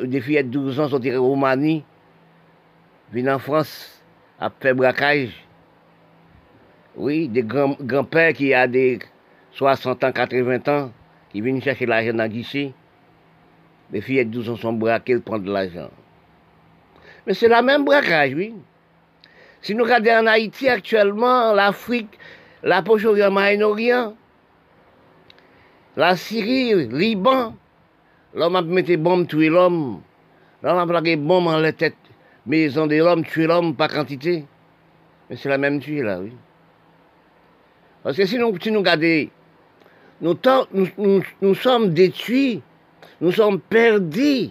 des filles de 12 ans sont tirées au Roumanie, viennent en France à faire braquage. Oui, des grands-pères qui ont des 60 ans, 80 ans, qui viennent chercher l'argent dans le guichet. Les filles de 12 ans sont braquées, elles prennent de l'argent. Mais c'est la même braquage, oui. Si nous regardons en Haïti actuellement, l'Afrique, la Proche-Orient, Moyen-Orient, la Syrie, Liban, l'homme a mis des bombes, tuer l'homme. L'homme a plaqué bombes dans la tête, maison de l'homme, tuer l'homme par quantité. Mais c'est la même tuer là, oui. Parce que si nous, nous regardons, nous, sommes détruits nous sommes perdus.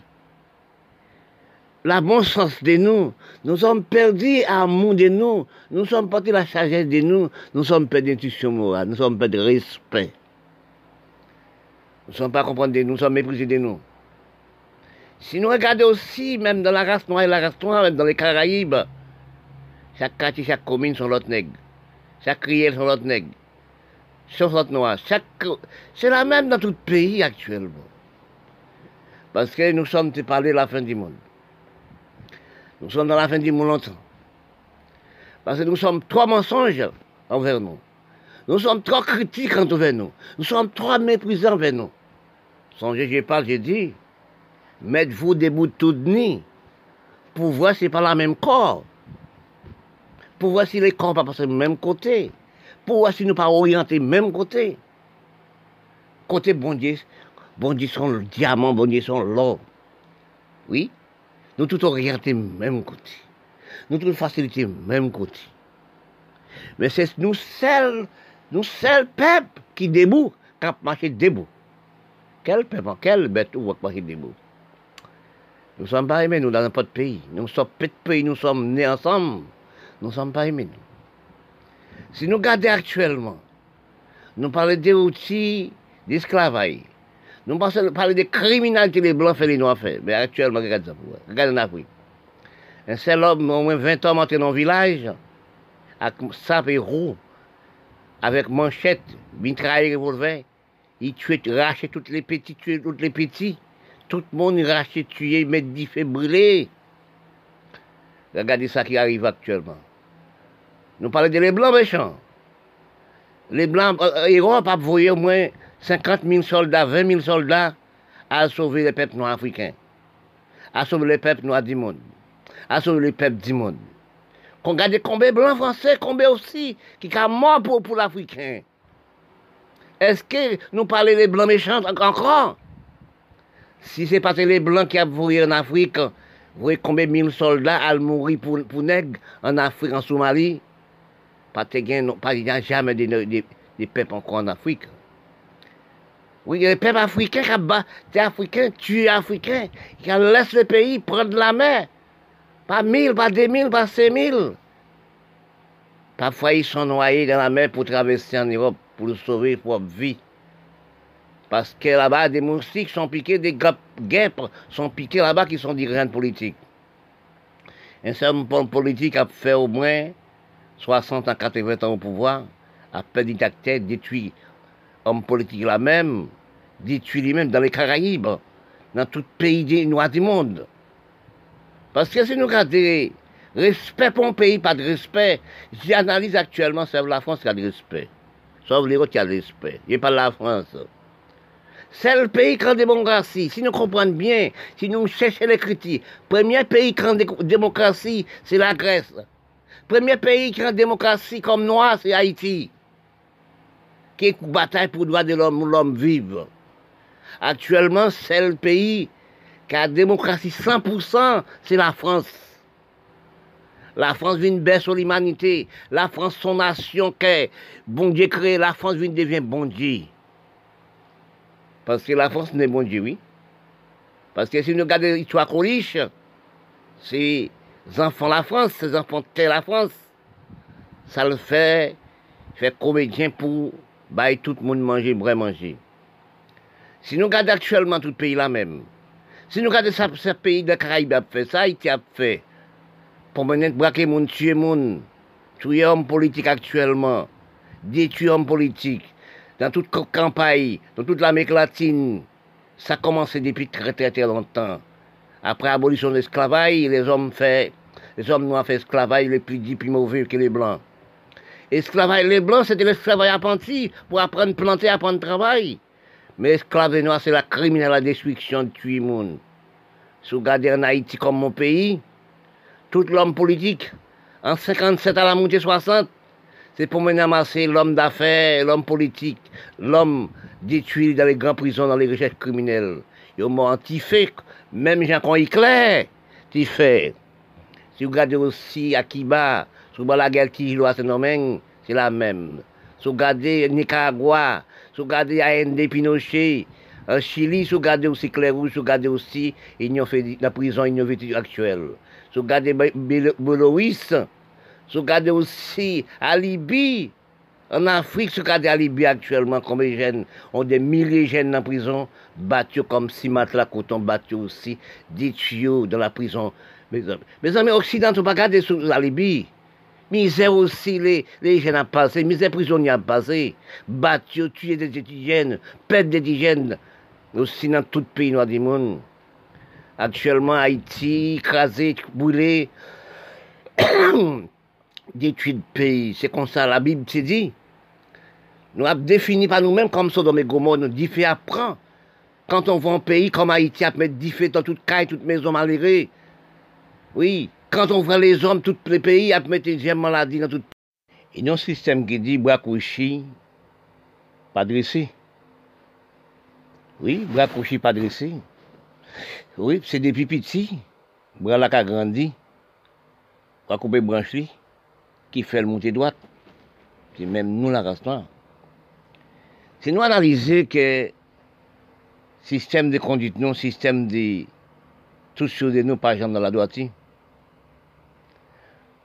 La bon sens de nous. Nous sommes perdus l'amour de nous. Nous sommes perdus la sagesse de nous. Nous sommes perdus d'intuition morale. Nous sommes perdus de respect. Nous ne sommes pas comprendre de nous. Sommes méprisés de nous. Si nous regardons aussi, même dans la race noire et la race noire, même dans les Caraïbes, chaque quartier, chaque commune sont l'autre nègre. Chaque riel sont l'autre nègre. Chaque l'autre. C'est la même dans tout le pays actuellement. Parce que nous sommes parlé de la fin du monde. Nous sommes dans la fin du monde longtemps. Parce que nous sommes trois mensonges envers nous. Nous sommes trop critiques envers nous. Nous sommes trop méprisants envers nous. Songez, j'ai j'ai dit, mettez-vous debout tout de pour voir si pas la même corps. Pour voir si les corps pas passer le même côté. Pour voir si nous pas orientés même côté. Côté bon Dieu, bon Dieu sont le diamant, bon Dieu sont l'or. Oui, nous tous orientés même côté. Nous tous facilités même côté. Mais c'est nous seuls, nous seuls peuple qui debout, qui marché debout. Quel peuple, quel bête ou. Nous ne sommes pas aimés, nous, dans n'importe pays. Nous sommes petit pays, nous sommes nés ensemble. Nous ne sommes pas aimés. Si nous regardons actuellement, nous parlons des outils d'esclavage. Nous parlons des criminalités les blancs font les noirs fait. Mais actuellement, regardez ça pour Regardez en. Un seul homme, au moins 20 hommes entrés dans le village, avec sape et roue, avec manchette, mitraille revolver, il tuait, rachait toutes les petits, tuait toutes les petits. Tout le monde rachait, tué, met dit fait brûler. Regardez ça qui arrive actuellement. Nous parlons des blancs méchants. Les blancs, Europe a envoyé au moins 50 000 soldats, 20 000 soldats à sauver les peuples noirs africains, à sauver les peuples noirs du monde, à sauver les peuples du monde. Garde combien blancs français, combien aussi, qui sont morts pour, pour l'Africain. Est-ce que nous parlons des blancs méchants encore? Si c'est que les blancs qui ont voulu en Afrique, vous voyez combien de mille soldats ont mouru pour, pour nègres en Afrique, en Somalie? Pas il n'y a jamais des, des, peuples encore en Afrique. Oui, il y peuples africains qui battent des Africains, tués Africains, qui laissent le pays prendre la mer. Pas mille, pas deux mille, pas cinq mille. Parfois, ils sont noyés dans la mer pour traverser en Europe pour sauver leur vie. Parce que là-bas, des moustiques sont piqués, des guêpes sont piqués là-bas qui sont dirigeants politiques. Un certain politique a fait au moins 60 à 80 ans au pouvoir, a fait dictateur, détruit homme politique là même, détruit lui-même dans les Caraïbes, dans tout pays noirs du monde. Parce que si nous regardons respect pour un pays, pas de respect, j'analyse actuellement, c'est la France qui a de respect sauf les autres qui ont le respect. Il pas la France. C'est le pays qui a démocratie. Si nous comprenons bien, si nous cherchons les critiques, premier pays qui a démocratie, c'est la Grèce. Premier pays qui a démocratie comme noir, c'est Haïti. Qui est bataille pour le droit de l'homme, l'homme vive. Actuellement, c'est le pays qui a démocratie 100%, c'est la France. La France vient baisser sur l'humanité. La France, son nation qu'est bon Dieu créé. La France vient devient bon Dieu. Parce que la France n'est bon Dieu, oui. Parce que si nous regardons l'histoire riche, les enfants la France, ces enfants la France. Ça le fait, fait comédien pour bah, tout le monde manger, vrai manger. Si nous regardons actuellement tout le pays là même, si nous regardons ce pays de Caraïbes a fait, ça Haïti a fait, pour mener braquer mon tuer mon tuer homme politique actuellement. Détruire homme politique. Dans toute campagne dans toute l'Amérique latine ça a commencé depuis très très très longtemps. Après l'abolition de l'esclavage les hommes fait les hommes noirs fait esclavage les plus dits plus mauvais que les blancs. Esclavage les blancs c'était l'esclavage apprenti pour apprendre à planter apprendre à travailler mais esclavage noir c'est la criminelle la destruction de tuer monde si vous regardez en Haïti comme mon pays tout l'homme politique, en 57 à la moitié 60, c'est pour mener l'homme d'affaires, l'homme politique, l'homme détruit dans les grandes prisons, dans les recherches criminelles. Ils ont anti-fait, même Jean-Claude Hitler, fait. Si vous regardez aussi Akiba, si vous la guerre qui c'est la même. Si vous regardez Nicaragua, si vous regardez AND Pinochet, en Chili, si vous regardez aussi Claire si vous regardez aussi fait la prison innovative actuelle vous regardez Beloïs, si vous regardez aussi à Libye, en Afrique, si vous regardez à actuellement, combien de jeunes ont des milliers de jeunes en prison, battus comme si matelas coton, battus aussi, des tuyaux dans la prison. Mes amis, occidentaux, pas regarder sur la Libye. Misère aussi, les, les jeunes ont passé, misère prisonniers ont passé, battus, tués des étudiants, perdre des étudiants, aussi dans tout pays noir du monde. Actuellement, Haïti, écrasé, brûlé, détruit le pays. C'est comme ça, la Bible s'est dit. Nous avons défini par nous-mêmes comme Sodome et Gomorre, nous dit fait apprendre Quand on voit un pays comme Haïti à mettre 10 dans toute caille, toute maison malheureuse, oui, quand on voit les hommes, tous les pays à mettre des maladies dans tout Il y a un système qui dit, bois couchi, pas dressé. Oui, bras couchi, pas dressé. Oui, c'est depuis petit. Qui a grandi. Bras couper branche qui fait le monter droite. C'est même nous la race noire. C'est nous analyser que système de conduite, non, système de tout choses de nous, pas dans la droite.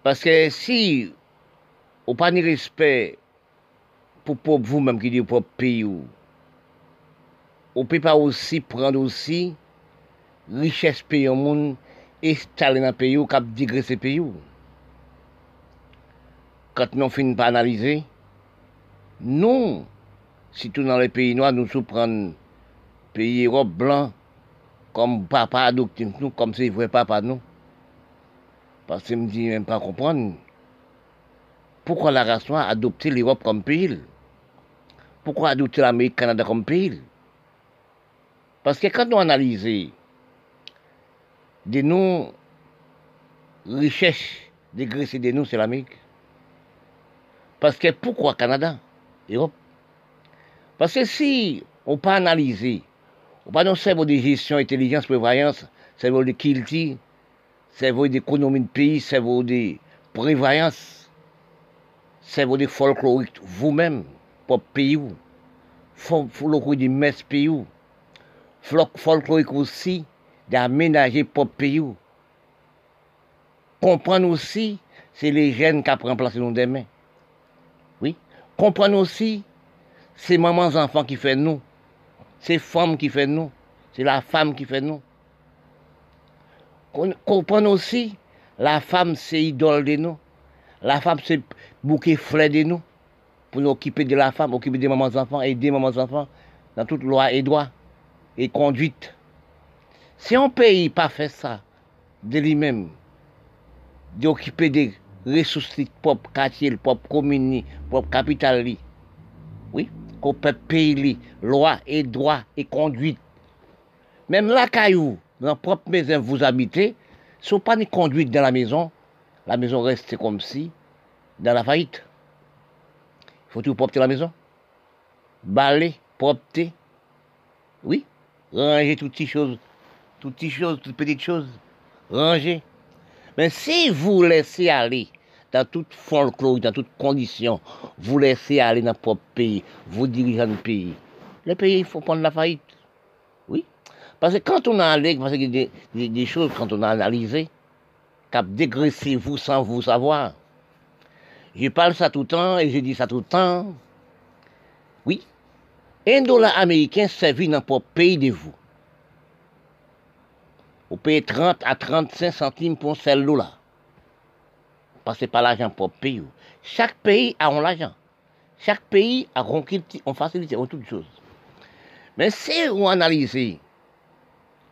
Parce que si on pas de respect pour, vous-même qui dit pour pays, on ne peut pas aussi prendre aussi richesse pays au monde, installer dans le pays ou cap digresser pays. Quand nous finissons pas analyser, nous, surtout dans les pays noirs, nous le pays Europe blanc comme papa adoptif nous, comme c'est vrai papa nous. Parce que je me dis même pas comprendre pourquoi la race noire a adopté l'Europe comme pays? Pourquoi adopter l'Amérique Canada comme pays? Parce que quand on analyse de nos richesses de nous, c'est l'Amérique. Parce que pourquoi Canada, Europe? Parce que si on pas analyser, on pas non cerveau de gestion, intelligence, prévoyance, cerveau de qualité, cerveau d'économie de pays, cerveau de prévoyance, cerveau de folklorique, vous-même, pour pays, folklorique de messe pays, folklorique aussi d'aménager pour pays. Comprendre aussi, c'est les jeunes qui apprennent place nous demain. Oui. Comprendre aussi, c'est mamans enfants qui fait nous. C'est femmes qui fait nous. C'est la femme qui fait nous comprendre aussi, la femme c'est idole de nous. La femme c'est bouquet fleur de nous. Pour nous occuper de la femme, occuper des mamans enfants, aider mamans enfants dans toute loi et droit et conduite. Si un pays pas fait ça de lui-même, d'occuper des ressources propres quartiers, propres communes, propres capitales, oui, qu'on peut payer loi et droit et conduite. Même la caillou, dans la propre maison vous habitez, si vous pas conduite dans la maison, la maison reste comme si dans la faillite. Il faut tout propter la maison. Baler, propter. Oui. Ranger toutes ces choses. Toutes ces choses, petites choses. Ranger. Mais si vous laissez aller dans toute folklore, dans toutes conditions, vous laissez aller dans votre pays, vous dirigez le pays, le pays, il faut prendre la faillite. Parce que quand on a allé, parce y a des, choses, quand on a analysé, cap dégraissé vous sans vous savoir. Je parle ça tout le temps et je dis ça tout le temps. Oui. Un dollar américain servi dans le pays de vous. Vous payez 30 à 35 centimes pour seul dollar. Passez pas l'argent pour pays. Chaque pays a un argent. Chaque pays a on facilité, on toutes choses. Mais si vous analysez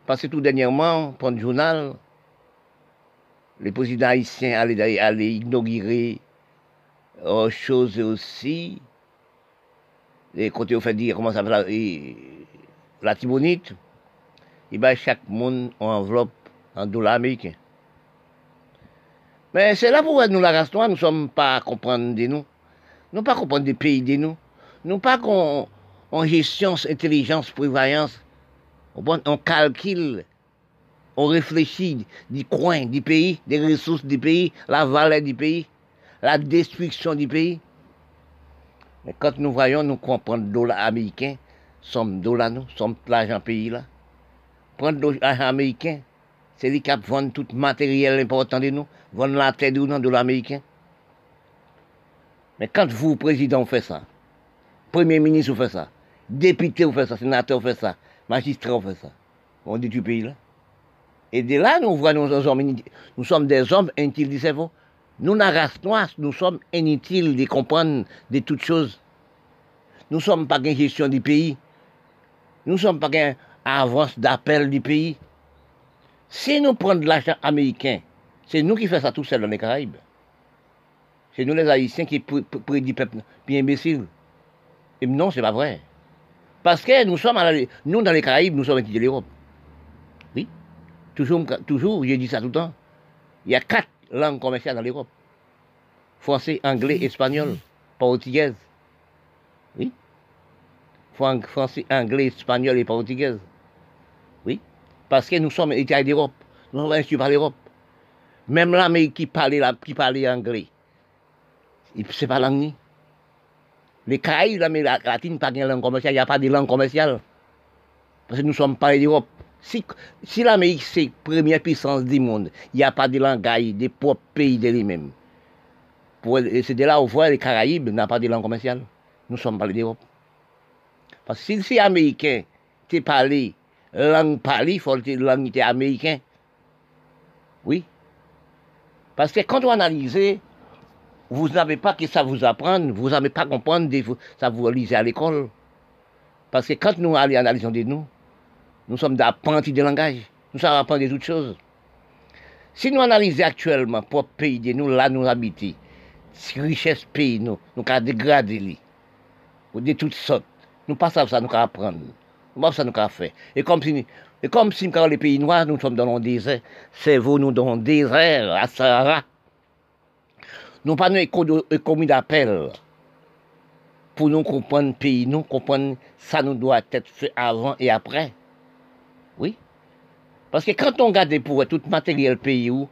parce que tout dernièrement, pour le journal, le président haïtien allait, inaugurer autre chose aussi. Les côtés, on fait dire, comment ça s'appelle, la Tibonite. Il va chaque monde en enveloppe en dollars américains. Mais c'est là pour nous, la race nous ne sommes pas à comprendre de nous. Nous ne pas comprendre des pays de nous. Nous pas en gestion, intelligence, prévoyance on calcule, on réfléchit du coin du pays, des ressources du pays, la valeur du pays, la destruction du pays. Mais quand nous voyons, nous comprenons le dollar américain, sommes dollars, nous, sommes l'argent pays là. Prendre l'argent américain, c'est lui qui vend tout matériel important de nous, vendre la tête de nous, dollar américain. Mais quand vous, président, faites ça, premier ministre, vous faites ça, député, vous faites ça, sénateur, vous faites ça, magistrat fait ça. On dit du pays là. Et de là, nous voyons nos hommes, nous sommes des hommes inutiles du cerveau. Nous, la race noire, nous sommes inutiles de comprendre de toutes choses. Nous ne sommes pas une gestion du pays. Nous ne sommes pas avance d'appel du pays. Si nous prenons de l'argent américain, c'est nous qui faisons ça tout seul dans les Caraïbes. C'est nous les Haïtiens qui prédisent peuple bien imbécile. Et non, c'est pas vrai. Parce que nous sommes, à nous dans les Caraïbes, nous sommes de l'Europe. Oui. Toujours, toujours, j'ai dit ça tout le temps. Il y a quatre langues commerciales dans l'Europe. Français, anglais, espagnol, portugaise. Oui. Fran- Français, anglais, espagnol et portugaise. Parce que nous sommes États d'Europe. Nous sommes instruits par l'Europe. Même l'Amérique qui parlait, la- qui parlait anglais, c'est pas langue. Les Caraïbes, l'Amérique latine, pas de langue commerciale, il n'y a pas de langue commerciale. Parce que nous sommes pas d'Europe. Si, si l'Amérique, c'est la première puissance du monde, il n'y a pas de langage des propres pays de lui-même. C'est de là où on voit les Caraïbes n'ont pas de langue commerciale. Nous sommes pas d'Europe. Parce que si c'est américain, tu parlé, langue parlée, faut langue était américain. Oui. Parce que quand on analyse, vous n'avez pas que ça vous apprendre, vous n'avez pas comprendre, des- ça vous lisez à l'école. Parce que quand nous allons analyser de nous, nous sommes d'apprentis de langage. Nous savons apprendre des autres choses. Si nous analysons actuellement pour pays de nous, là nous habitons, si richesse pays nous, nous avons dégradé ou de toutes sortes. Nous pas savons ça, nous avons apprendre. Pas ça, nous avons faire. Et comme si, et comme si quand les pays noirs, nous sommes dans le désert, c'est vous, nous dans le désert, à Sahara. Nous pas commis d'appel pour nous comprendre le pays, nous comprendre ça nous doit être fait avant et après. Oui. Parce que quand on regarde pour tout matériel pays où,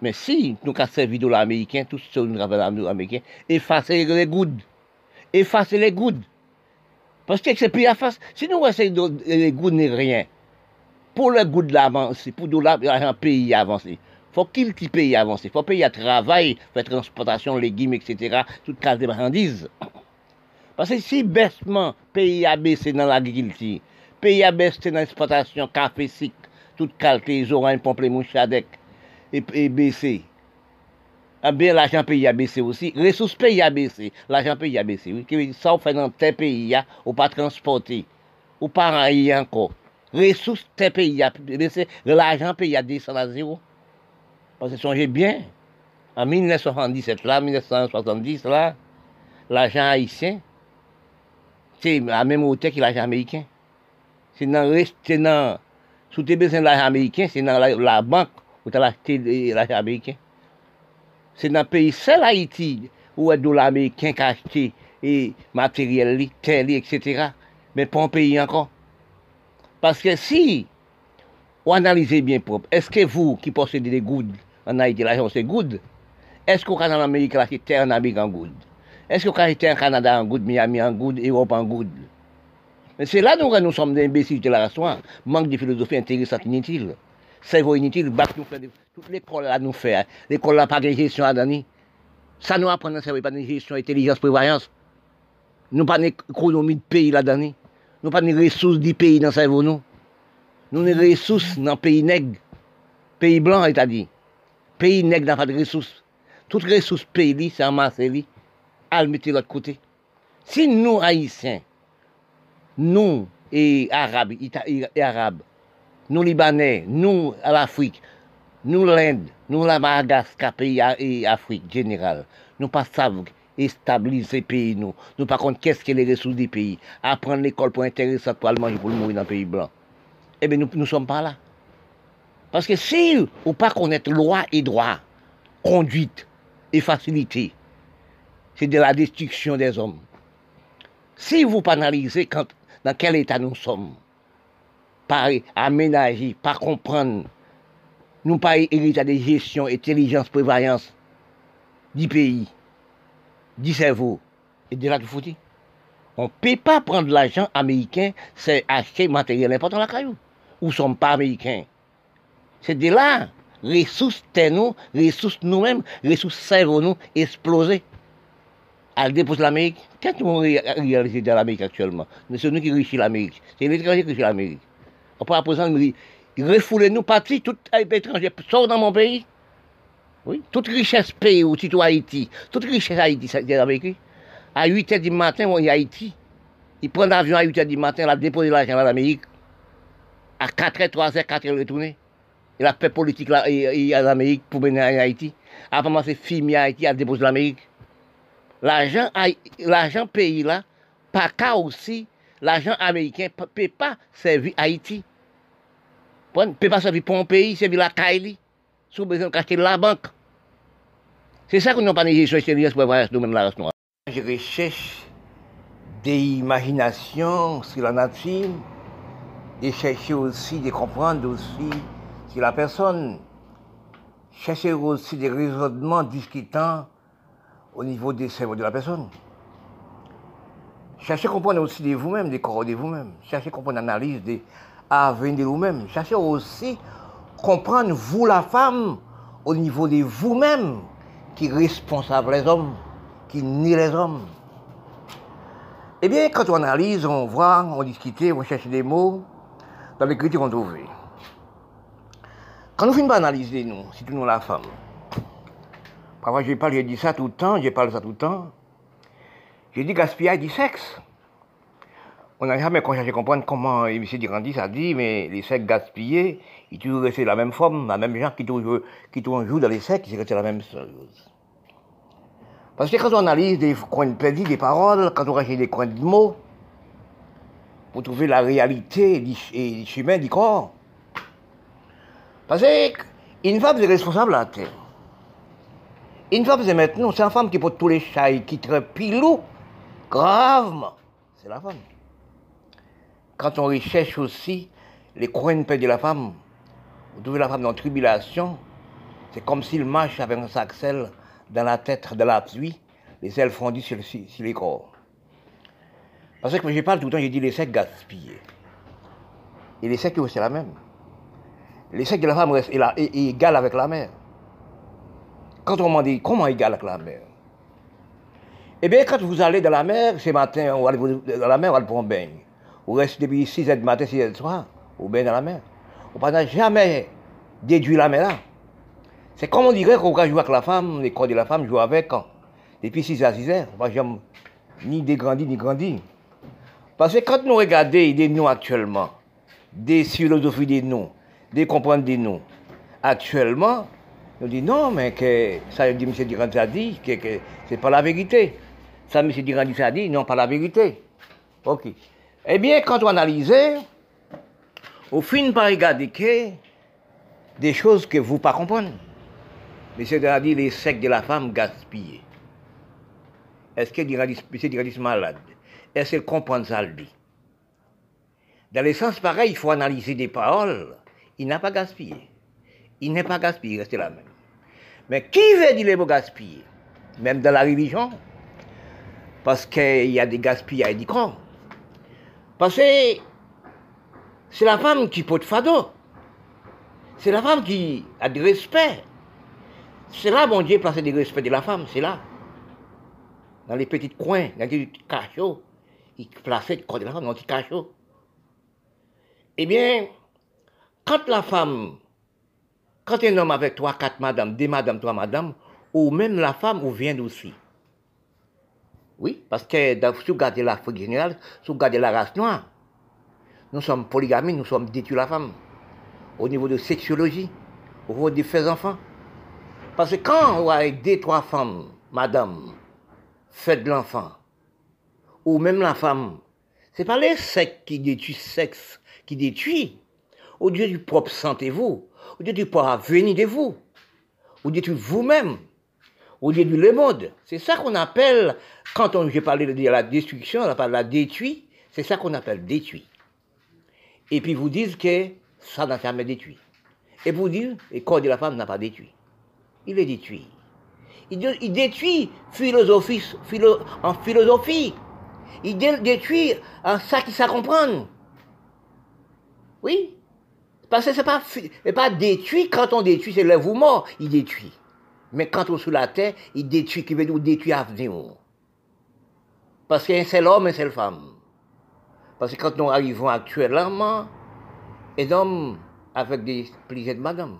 mais si nous avons servi de l'américain, tout ce que nous avons américain, effacer les gouttes. Effacer les gouttes. Parce que c'est plus à face. Si nous essayons de gouttes n'est rien, pour le goût de l'avancer, pour l'argent pays avancer, faut qu'il petit pays avancer, faut payer à travail, faire transportation, légumes, etc., toute case de marchandises. Parce que si baissement, pays a baissé dans l'agriculture, pays a baissé dans l'exportation, café, sucre, toute qualité, oranges, pommes, mouchadec, et, et baissé. Ah bien, l'argent pays a baissé aussi. Ressources pays a baissé. L'argent pays a baissé. Oui. Ça, on fait dans tel pays, ou pas transporter, ou pas en encore. Ressources tel pays a baissé. L'argent pays a descendu à zéro. Parce que songez bien, en 1977, là, 1970, là, l'argent haïtien, c'est la même hauteur que l'argent américain. C'est dans, c'est sous tes besoins de l'argent américain, c'est dans la, la banque où tu as acheté l'argent américain. C'est dans le pays seul Haïti où est dollar américain qui a acheté et matériel, terre, etc. Mais pas un pays encore. Parce que si on analyse bien propre, est-ce que vous qui possédez des goudes en Haïti, l'argent c'est good, est-ce qu'au Canada, en Amérique, en Amérique en good? Est-ce qu'au Canada, en Canada en good, Miami en good, Europe en good? Mais c'est là nous, nous sommes des imbéciles de la race, manque de philosophie intéressante inutile. Cerveau inutile, bac nous fait, toute l'école là nous fait, hein. l'école là pas de gestion à donner. Ça nous apprend dans le cerveau, pas de gestion, intelligence, prévoyance. Nous pas d'économie de pays là donner. Nous pas de ressources du pays dans le cerveau nous. Nous des ressources dans le pays nègre. Pays blanc, c'est-à-dire. Pays nègre n'a pas de ressources. Toutes les ressources pays, c'est amasser, li, à le mettre de l'autre côté. Si nous, Haïtiens, nous, et Arabes, et Arabes, nous, Libanais, nous, l'Afrique, nous, l'Inde, nous, la Madagascar, pays et Afrique générale, nous pas savons stabiliser le pays, nous. Nous, par contre, qu'est-ce que les ressources du pays? Apprendre l'école pour intéresser pour manger, pour mourir dans le pays blanc. Eh bien, nous ne sommes pas là. Parce que si ou pas connaître loi et droit, conduite et facilité, c'est de la destruction des hommes. Si vous pas analysez dans quel état nous sommes, pas aménager, pas comprendre, nous pas hériter de gestion, intelligence, prévoyance du pays, du cerveau et de la foutu. On ne peut pas prendre l'argent américain, c'est acheter matériel important la caillou. Ou ne sommes pas américains. C'est de là, ressources nous, ressources nous-mêmes, ressources cerveau nous, exploser. Elle dépose l'Amérique. Qu'est-ce qu'on réalise dans l'Amérique actuellement? C'est nous qui richissons l'Amérique. C'est l'étranger qui richit l'Amérique. On peut à présent refouler nous partis, tout étranger sort dans mon pays. Oui, toute richesse pays, ou tout Haïti, toute richesse Haïti, c'est l'Amérique. À 8 h du matin, on est à Haïti. Il prend l'avion à 8 h du matin, il a déposé l'argent dans l'Amérique. À 4 h, 3 h, 4 h, retourné. Il a fait politique là, en Amérique pour venir en Haïti. Après, c'est fini à Haïti, il a déposé l'Amérique. L'argent, l'argent pays là, pas qu'à aussi l'argent américain ne peut pas servir Haïti. Ne peut pas servir pour un pays, servir la Kaili, sous besoin de la banque. C'est ça nous n'avons pas négligé sur pour voir ce domaine-là. Je recherche des imaginations sur la nature et chercher aussi de comprendre aussi sur la personne. Chercher aussi des raisonnements discutants au niveau des cerveaux de la personne. Cherchez à comprendre aussi de vous-même, des corps de vous-même. Cherchez à comprendre l'analyse des avenirs de vous-même. Cherchez aussi à comprendre, vous, la femme, au niveau de vous-même, qui est responsable les hommes, qui nie les hommes. Eh bien, quand on analyse, on voit, on discute, on cherche des mots dans l'écriture qu'on trouve. Quand nous finissons par analyser, nous, surtout nous, la femme, parfois je parle, je dis ça tout le temps, je parle ça tout le temps, j'ai dit gaspillage du sexe. On n'a jamais cherché à comprendre comment M. Durandis a dit, mais les sexes gaspillés, ils toujours restent la même forme, la même gens qui toujours, qui toujours dans les sexes, ils restent la même chose. Parce que quand on analyse des coins perdus, des paroles, quand on recherche des coins de mots, pour trouver la réalité et le chemin du corps. Parce qu'une femme est responsable à la terre. Une femme, c'est maintenant, c'est une femme qui porte tous les chats, qui pilou gravement. C'est la femme. Quand on recherche aussi les coins de de la femme, vous trouvez la femme dans tribulation, c'est comme s'il marche avec un sac dans la tête de la pluie, les ailes fondues sur, les corps. Parce que je parle tout le temps, j'ai dit les secs gaspillés. Et les secs, c'est la même. Les secs de la femme est, égal avec la mère. Quand on m'a dit comment égal avec la mère? Eh bien, quand vous allez dans la mer, ce matin, on va dans la mer, on va prendre un bain. Vous restez depuis 6 h du matin, 6 h du soir, vous baignez dans la mer. On n'a jamais déduit la mer là. C'est comme on dirait qu'on va jouer avec la femme, les corps de la femme jouent avec Depuis 6 à 6 heures, on va jamais ni dégrandir ni grandir. Parce que quand nous regardons des noms actuellement, des philosophies des noms, des comprendre des noms, actuellement, on dit non, mais que ça, M. Durandis a dit que, que c'est pas la vérité. Ça, M. Durandis a dit non, pas la vérité. Ok. Eh bien, quand on analyse, on finit par regarder que des choses que vous ne pas comprendre. M. Durandis, les secs de la femme gaspillés. Est-ce que M. Durandis est malade? Est-ce qu'il comprend ça, lui? Dans le sens pareil, il faut analyser des paroles. Il n'a pas gaspillé. Il n'est pas gaspillé, restez là même. Mais qui veut dire les mots gaspiller Même dans la religion. Parce qu'il y a des gaspillages corps. Parce que c'est la femme qui porte fado. C'est la femme qui a du respect. C'est là, mon Dieu, placé du respect de la femme, c'est là. Dans les petits coins, dans les petits cachots, il plaçait le corps de la femme dans les petits cachots. Eh bien, quand la femme quand un homme avec trois, quatre madames, des madames, trois madames, ou même la femme, ou vient aussi. Oui, parce que dans, si vous regardez l'Afrique générale, si vous regardez la race noire, nous sommes polygamies, nous sommes détruits la femme. Au niveau de sexologie, au niveau des faits enfants. Parce que quand on a deux, trois femmes, madame, faites de l'enfant, ou même la femme, c'est pas les sexes qui détruisent sexe, qui détruisent. Au Dieu du propre sentez-vous, au Dieu du pouvoir venir de vous, au Dieu de vous-même, au Dieu du le monde. C'est ça qu'on appelle, quand on, j'ai parlé de la destruction, on de la détruit, c'est ça qu'on appelle détruit. Et puis vous dites que ça n'a jamais détruit. Et vous dites, le corps de la femme n'a pas détruit. Il est détruit. Il, détruit philosophie, en philosophie. Il détruit en ça qui ça comprendre. Oui, parce que ce n'est pas, détruit. Quand on détruit, c'est mort, il détruit. Mais quand on est sous la terre, il détruit, qui veut dire détruire l'avenir. Parce qu'il y a un seul homme une seule femme. Parce que quand nous arrivons actuellement, un homme avec des plaisirs de madame,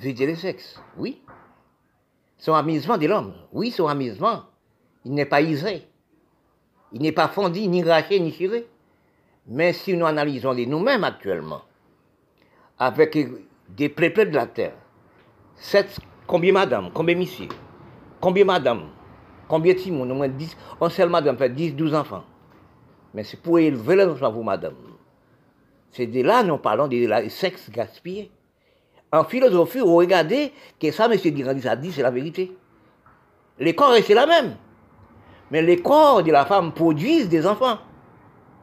dire le sexe, oui. Son amusement de l'homme, oui, son amusement. Il n'est pas isé. Il n'est pas fondu, ni raché, ni tiré. Mais si nous analysons les nous-mêmes actuellement, avec des peuples de la terre. Sept, combien madame, combien monsieur, combien madame, combien de au moins 10, on seul madame fait 10, 12 enfants. Mais c'est pour élever les enfants, vous, madame. C'est de là, nous parlons de la sexe gaspillé. En philosophie, vous regardez que ça, M. Girardis a dit, c'est la vérité. Les corps restent la même. Mais les corps de la femme produisent des enfants.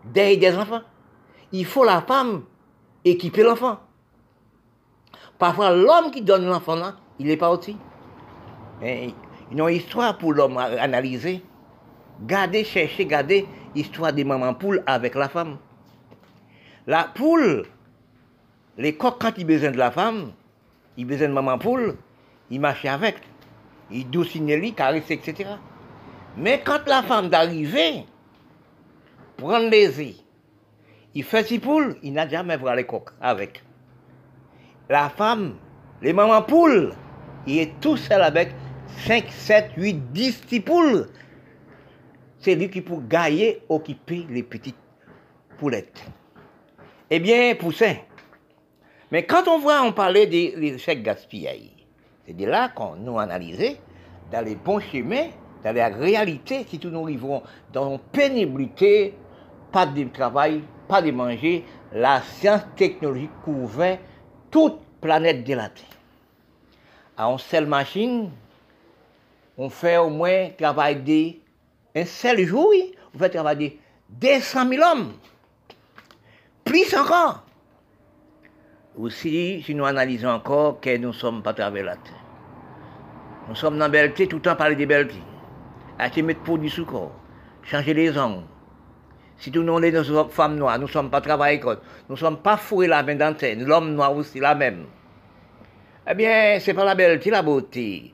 Des, des enfants. Il faut la femme équiper l'enfant. Parfois, l'homme qui donne l'enfant là, il n'est pas aussi. une histoire pour l'homme à analyser. Gardez, cherchez, gardez l'histoire des mamans poules avec la femme. La poule, les coqs, quand ils besoin de la femme, ils besoin de maman poule, ils marchent avec. Ils doucinent les caressent, etc. Mais quand la femme d'arriver, prendre les œufs, il fait ses poules, il n'a jamais voir les coqs avec. La femme, les mamans poules, il est tout seul avec 5, 7, 8, 10 petits poules. C'est lui qui peut gagner, occuper les petites poulettes. Eh bien, poussin. Mais quand on voit, on parlait des échecs gaspillage, c'est de là qu'on nous analysait dans les bons chemins, dans la réalité, si nous arrivons dans une pénibilité, pas de travail, pas de manger, la science technologique couvrait toute planète de la Terre. À une seule machine, on fait au moins travailler un seul jour, on fait travailler 200 000 hommes. Plus encore. Aussi, si nous analysons encore que nous ne sommes pas travers la terre. Nous sommes dans belleté, tout le temps parler de belleté. Acheter mettre produits sous corps, changer les ongles. Si nous sommes les femmes noires, nous ne sommes pas travaillés nous ne sommes pas fourrés la main d'antenne, l'homme noir aussi la même. Eh bien, c'est pas la belleté, la beauté.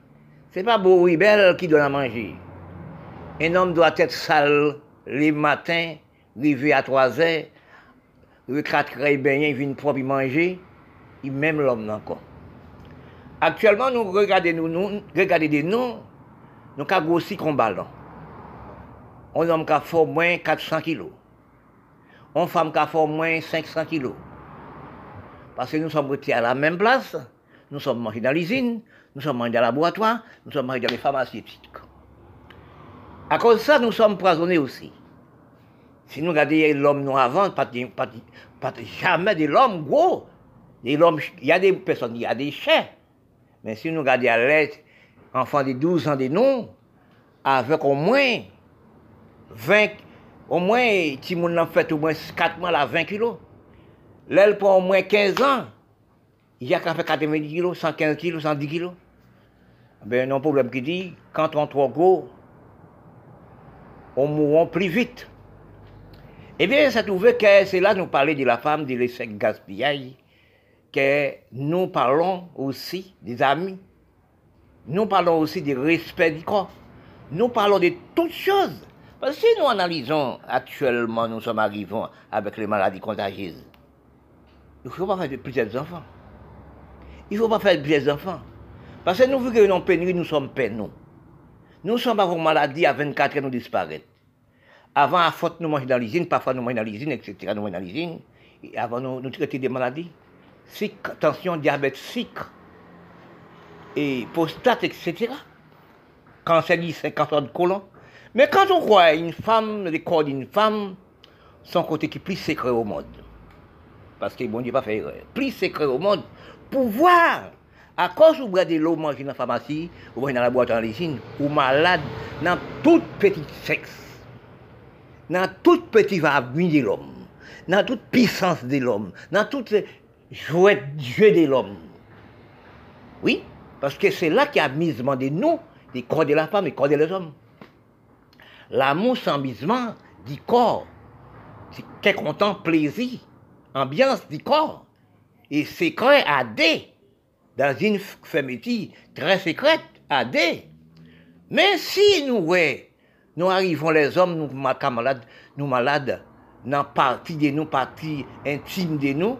C'est pas beau, oui, belle qui doit la manger. Un homme doit être sale les matins, arriver à 3 heures, le quatre il vient propre manger, il même l'homme encore. Actuellement, nous regardons nous, nous nous avons grossi comme ballon. Un homme qui a fait moins 400 kilos. Une femme qui a fait moins 500 kilos. Parce que nous sommes à la même place, nous sommes mangés dans l'usine, nous sommes mangés dans le laboratoire, nous sommes mangés dans les pharmaceutiques. À cause de ça, nous sommes poisonnés aussi. Si nous regardons l'homme noir avant, pas, jamais de l'homme gros. il y a des personnes, il y a des chiens. Mais si nous regardons à enfant de 12 ans de nous, avec au moins 20, au moins, si a fait au moins 4 mois à 20 kilos, l'aile pour au moins 15 ans, il y a qu'à faire 90 kilos, 115 kilos, 110 kilos. Ben, non problème qui dit, quand on est trop gros, on mourra plus vite. Eh bien, ça trouve que c'est là nous parler de la femme, de l'échec gaspillage, que nous parlons aussi des amis. Nous parlons aussi du respect du corps. Nous parlons de toutes choses. Parce que si nous analysons actuellement, nous sommes arrivés avec les maladies contagieuses, il ne faut pas faire plusieurs enfants. Il ne faut pas faire plusieurs enfants. Parce que nous, vu que nous sommes pénurie, nous sommes peinés. Nous sommes avec maladie à 24 ans, nous disparaître. Avant, à faute, nous mangeons dans l'usine, parfois nous mangeons dans l'usine, etc. Nous mangeons dans l'usine. Et avant, nous, nous traitons des maladies. tension, diabète, sucre, et prostate, etc. Cancer du cancer de colon. Mais quand on voit une femme, le corps d'une femme, son côté qui est plus secret au monde. Parce que bon Dieu pas fait erreur. Plus secret au monde. Pour voir, à cause vous de l'eau manger dans la pharmacie, ou dans la boîte en l'usine, ou malade, dans toute petite sexe dans toute petite vie de l'homme, dans toute puissance de l'homme, dans toute jouet jeu de l'homme. Oui, parce que c'est là qu'il y a misement de nous, des corps de la femme et corps des hommes. L'amour sans misement du corps, c'est content plaisir, ambiance du corps. Et secret à des, dans une fermeture très secrète à des. Mais si nous, ouais, nous arrivons les hommes, nous camarades, nous malades, dans partie de nous, partie intime de nous.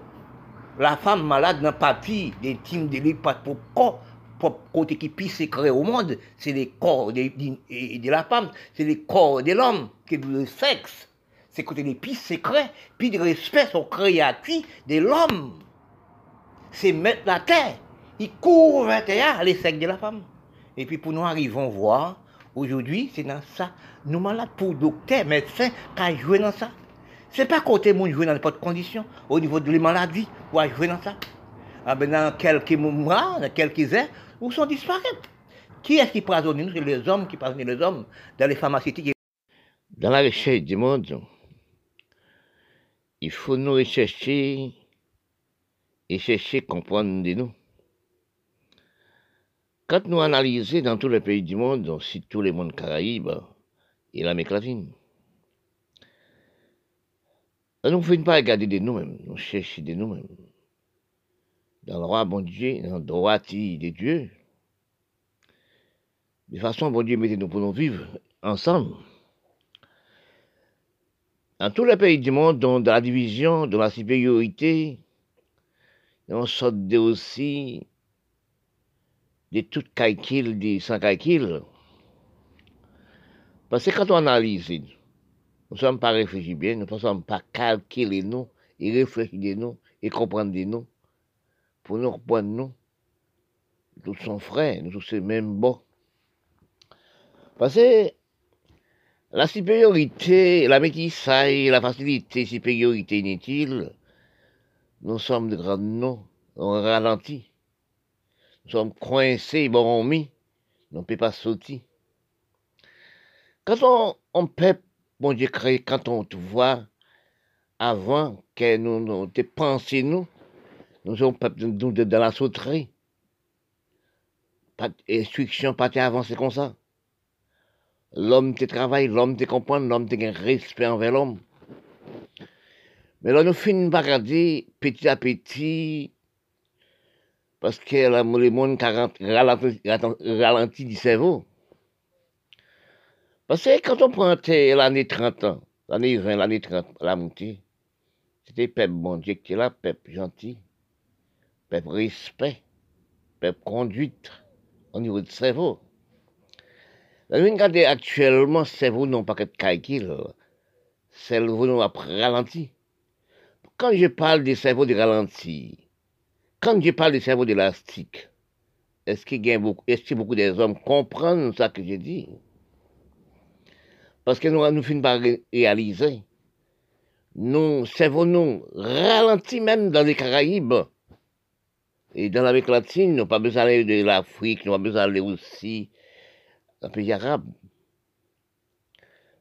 La femme malade dans partie intime de lui, pour corps, pour côté qui puisse secret au monde, c'est le corps de, de, la femme, c'est le corps de l'homme, qui est le sexe. C'est côté les plus secrets, puis de respect au créatif de l'homme. C'est mettre la terre. Il court vers terre, les sexe de la femme. Et puis pour nous arrivons voir Aujourd'hui, c'est dans ça. Nous malades pour docteur, médecin, qui joué dans ça. C'est pas côté moun jouer dans n'importe condition, au niveau de la maladie, pour jouer dans ça. Ah ben dans quelques mois, dans quelques heures, où sont disparus. Qui est-ce qui prisonne nous? C'est les hommes qui prisonnent les hommes dans les pharmaceutiques. Dans la recherche du monde, il faut nous rechercher et chercher à comprendre de nous. Quand nous analysons dans tous les pays du monde, aussi tous les mondes Caraïbes et l'Amérique latine, nous ne faisons pas regarder de nous-mêmes, nous cherchons de nous-mêmes. Dans le roi bon Dieu, dans le droit de Dieu, de façon bon Dieu mettez-nous pour vivre ensemble. Dans tous les pays du monde, dans la division, dans la supériorité, on sort de aussi de tout calcul, de sans calcul. Parce que quand on analyse, nous ne sommes pas réfléchis bien, nous ne sommes pas calculer nous, et réfléchir de nous, et comprendre de nous, pour nous reprendre nous. Nous sommes frères, nous sommes même bons. Parce que la supériorité, la métissaille, la facilité, supériorité inutile, nous sommes de grands noms, on ralentit. Nous sommes coincés, bon, mis, nous ne pouvons pas sauter. Quand on, on peut, bon Dieu quand on te voit, avant que nous, nous pensé, nous, nous sommes nous, dans la sauterie. Pas d'instruction, pas comme ça. L'homme te travaille, l'homme te comprend, l'homme te gagne respect envers l'homme. Mais là, nous finissons par regarder petit à petit, parce que le monde ralentit, du cerveau. Parce que quand on prend l'année 30 ans, l'année 20, l'année 30, la montée, c'était peuple bon Dieu qui est là, peuple gentil, peuple respect, peuple conduite au niveau du cerveau. Là, nous regardons actuellement, le cerveau n'a pas de calcul, le cerveau n'a pas ralenti. Quand je parle des cerveaux de ralenti, quand je parle des cerveaux d'élastique, est-ce que beaucoup, est que beaucoup des hommes comprennent ça que je dis Parce que nous, nous finissons par réaliser, nous, cerveaux nous même dans les Caraïbes. Et dans l'Amérique latine, nous n'avons pas besoin d'aller de l'Afrique, nous n'avons pas besoin d'aller aussi dans les pays arabes.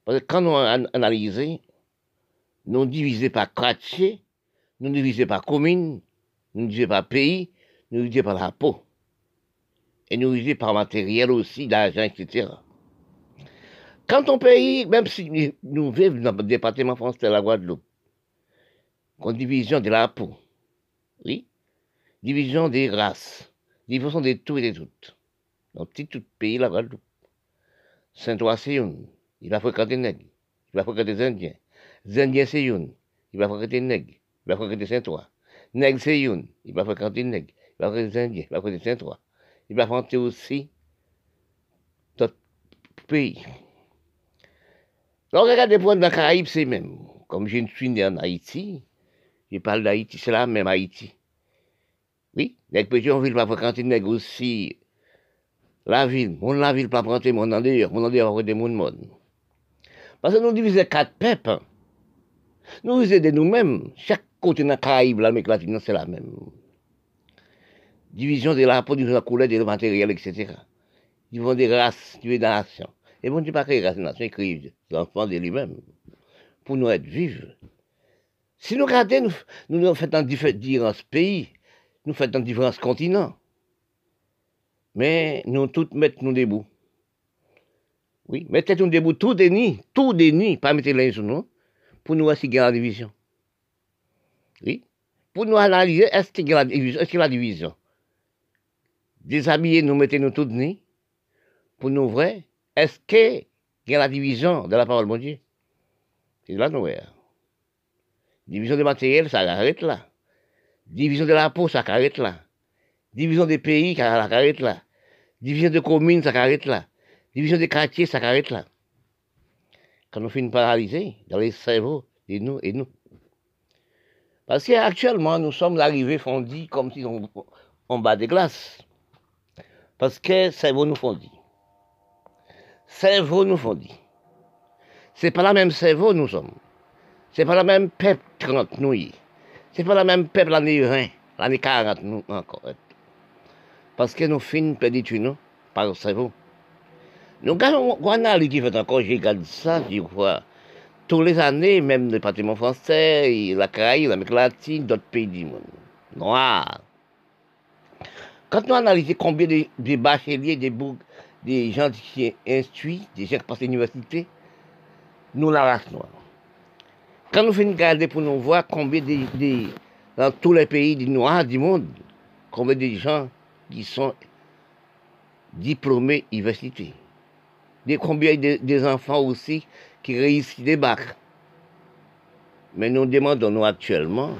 Parce que quand nous analysons, nous divisons par quartier, nous divisons par commune, nous divisons par pays, nous divisons par la peau. Et nous divisons par matériel aussi, d'argent, etc. Quand on pays, même si nous vivons dans le département français de la Guadeloupe, qu'on division de la peau, oui, division des races, division des tout et des toutes. Dans petit tout pays, la Guadeloupe. Saint-Ouen, c'est une. Il va fréquenter les nègres. Il va fréquenter les Indiens. Les Indiens, c'est une. Il va fréquenter les nègres il va fréquenter Saint-Ouen. Nègre, c'est une, il va fréquenter nègre. Il va fréquenter les Indiens, il va fréquenter Saint-Ouen. Il va fréquenter aussi d'autres pays. Donc, regardez, pour la Caraïbe, c'est même. Comme je suis né en Haïti, je parle d'Haïti, c'est la même Haïti. Oui, les Pétionville va fréquenter nègre aussi. La ville, mon la ville pas fréquenter mon endroit, mon endroit va fréquenter mon monde. Parce que nous divisons quatre peuples. Nous divisons nous-mêmes. Chaque côté dans la Caraïbe, l'Amérique c'est la même. Division de la division de la couleur, de matériel, etc. Division des races, division des nations. Et bon pas créer race nation, il crée l'enfant de lui-même. Pour nous être vifs. Si nous regardons, nous, nous faisons dans différents pays, nous faisons dans différents continents. Mais nous tous mettons nous debout. Oui, mettez-nous debout, tout déni, tout déni, pas mettre les sur nous, pour nous assigner la division. Oui. Pour nous analyser, est-ce qu'il y a la division? Est-ce nous mettons nous tous nez. Pour nous vrai, est-ce qu'il y a la division de la parole de Dieu? C'est là nous Division des matériels, ça arrête là. Division de la peau, ça arrête là. Division des pays, ça arrête là. Division de communes, ça arrête là. Division des quartiers, ça arrête là. Quand nous finissons paralyser dans les cerveaux de nous et nous. Parce qu'actuellement, nous sommes arrivés fondis comme si on, on bat des glaces. Parce que cerveau nous fondit. Cerveau nous fondit. C'est pas la même cerveau nous sommes. C'est pas le même peuple 30 nous. C'est pas le même peuple l'année 20, l'année 40 nous encore. Parce que nous finissons nous, par cerveau. Nous avons un analyse qui fait encore, j'ai regardé ça, je vois. Tous les années, même le bâtiment français, la Caraïbe, l'Amérique latine, d'autres pays du monde. Noir. Quand nous analysons combien de, de bacheliers, des, des gens qui sont instruits, des gens qui passent l'université, nous la race noire. Quand nous faisons regarder pour nous voir combien de, dans tous les pays du noir du monde, combien de gens qui sont diplômés université. Des, combien de, des enfants aussi qui réussissent des bacs. Mais nous demandons nous actuellement,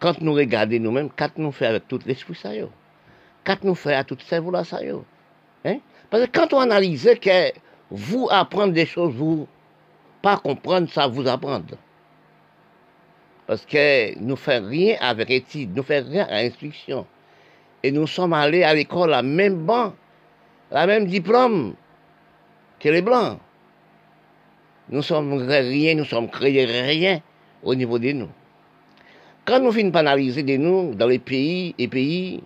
quand nous regardons nous-mêmes, qu'est-ce nous fait avec tout l'esprit ça Qu'est-ce nous fait à tout cerveau là ça hein? Parce que quand on analyse que vous apprendre des choses, vous pas comprendre, ça vous apprendre. Parce que nous ne faisons rien avec études, nous ne faisons rien à instruction. Et nous sommes allés à l'école à même banc, la même diplôme que les Blancs. Nous sommes rien, nous sommes créés rien au niveau de nous. Quand nous finissons analyser de nous dans les pays et pays,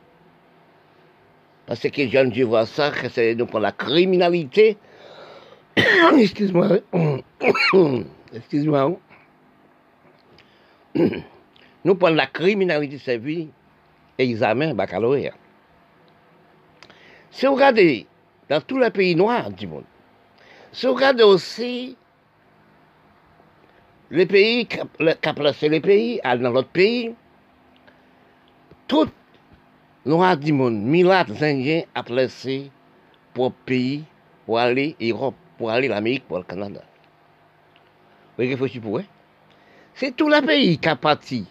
parce que les jeunes Dieu voient ça, que c'est la criminalité, excuse-moi, excuse-moi, nous prenons la criminalité servie examen baccalauréat. Si vous regardez dans tous les pays noirs du monde, si vous regardez aussi les pays qui ont placé les pays dans l'autre pays, tout noirs du monde, milates indiens a placé pour pays pour aller Europe, pour aller en Amérique, pour le Canada. Vous réfléchissez pour eux? C'est tout le pays qui a parti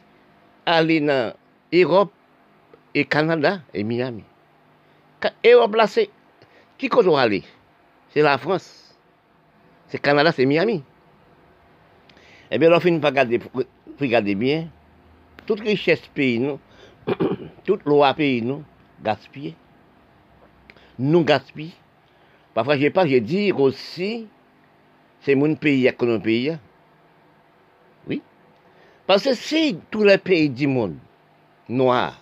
aller en Europe et Canada et Miami. Europe là, c'est qui qu'on aller? C'est la France. C'est Canada, c'est Miami. Eh bien, on finit par regarder, regarder bien. Toute richesse pays, nous, toute loi pays, nous, gaspillée. Nous gaspillons. Parfois, je pas, je dis aussi, c'est mon pays que nos pays. Oui. Parce que si tous les pays du monde noirs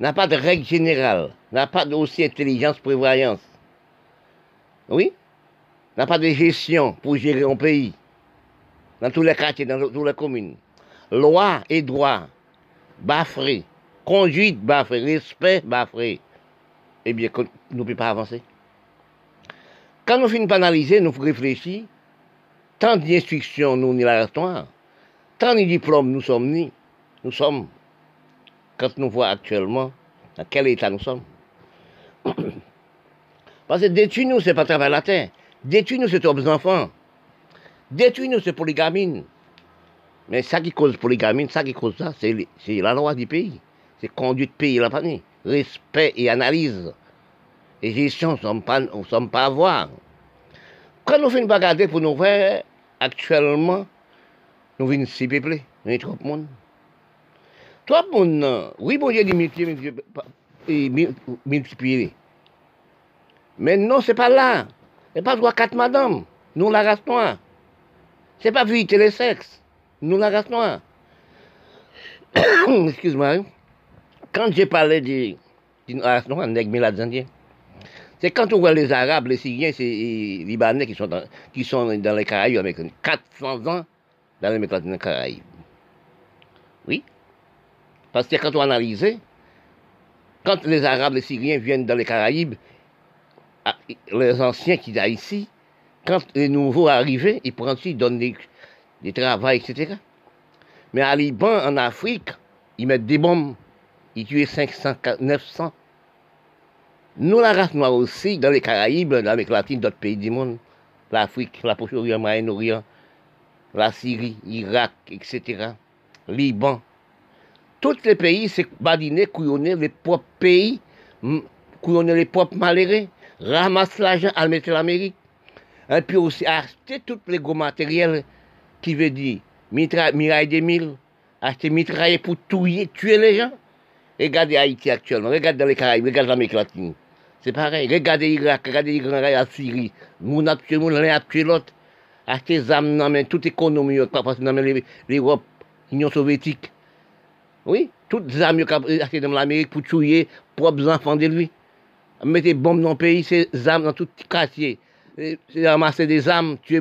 n'a pas de règle générale, n'a pas aussi intelligence prévoyance. Oui N'a pas de gestion pour gérer un pays. Dans tous les quartiers, dans toutes les communes. Loi et droit, bafré. Conduite bafré. Respect bafré. Eh bien, nous ne pouvons pas avancer. Quand nous finissons par analyser, nous réfléchir, tant d'instructions nous n'y la tant de diplômes nous sommes ni, nous sommes quand nous voyons actuellement dans quel état nous sommes. Parce que détruire nous, ce n'est pas travailler la terre. Détruire nous, c'est aux enfants. Détruire nous, c'est polygamine. Mais ça qui cause polygamine, ça qui cause ça, c'est la loi du pays. C'est conduite pays, la famille. Respect et analyse. Et gestion, nous ne sommes pas à voir. Quand nous finissons regarder pour nous voir, actuellement, nous venons si peuplés, nous sommes trop de monde. Toi, mon, oui, bon Dieu dit multiplier. Mais non, c'est pas là. C'est pas trois, quatre madame. Nous, la race noire. C'est pas vérité les sexes. Nous, la race noire. Excuse-moi. Quand j'ai parlé d'une race noire, c'est quand on voit les Arabes, les Syriens, les Libanais qui sont dans, qui sont dans les Caraïbes avec 400 ans dans les Caraïbes. Oui. Parce que quand on analyse, quand les Arabes, les Syriens viennent dans les Caraïbes, ah, les anciens qui sont ici, quand les nouveaux arrivent, ils prennent ils donnent des, des travaux, etc. Mais à Liban, en Afrique, ils mettent des bombes, ils tuent 500, 900. Nous, la race noire aussi, dans les Caraïbes, dans l'Amérique latine, d'autres pays du monde, l'Afrique, la Proche-Orient, Moyen-Orient, la Syrie, l'Irak, etc., Liban, tous les pays, c'est badiner, couillonner les propres pays, couillonner les propres malheureux, ramasser l'argent à mettre l'Amérique. Et puis aussi acheter tous les gros matériels qui veut dire miraille des mille, acheter mitraille pour tuer, tuer les gens. Regardez Haïti actuellement, regardez dans les Caraïbes, regardez l'Amérique latine. C'est pareil. Regardez l'Irak, regardez l'Irak, la Syrie. Moun a tué moun, l'un a tué l'autre. acheter des armes dans toute économie, parce que dans l'Europe, l'Union soviétique. Oui, toutes les armes achetées dans l'Amérique pour tuer propres enfants de lui. Mettez bombes dans le pays, c'est armes dans tout quartier. C'est ramasser des armes, tuer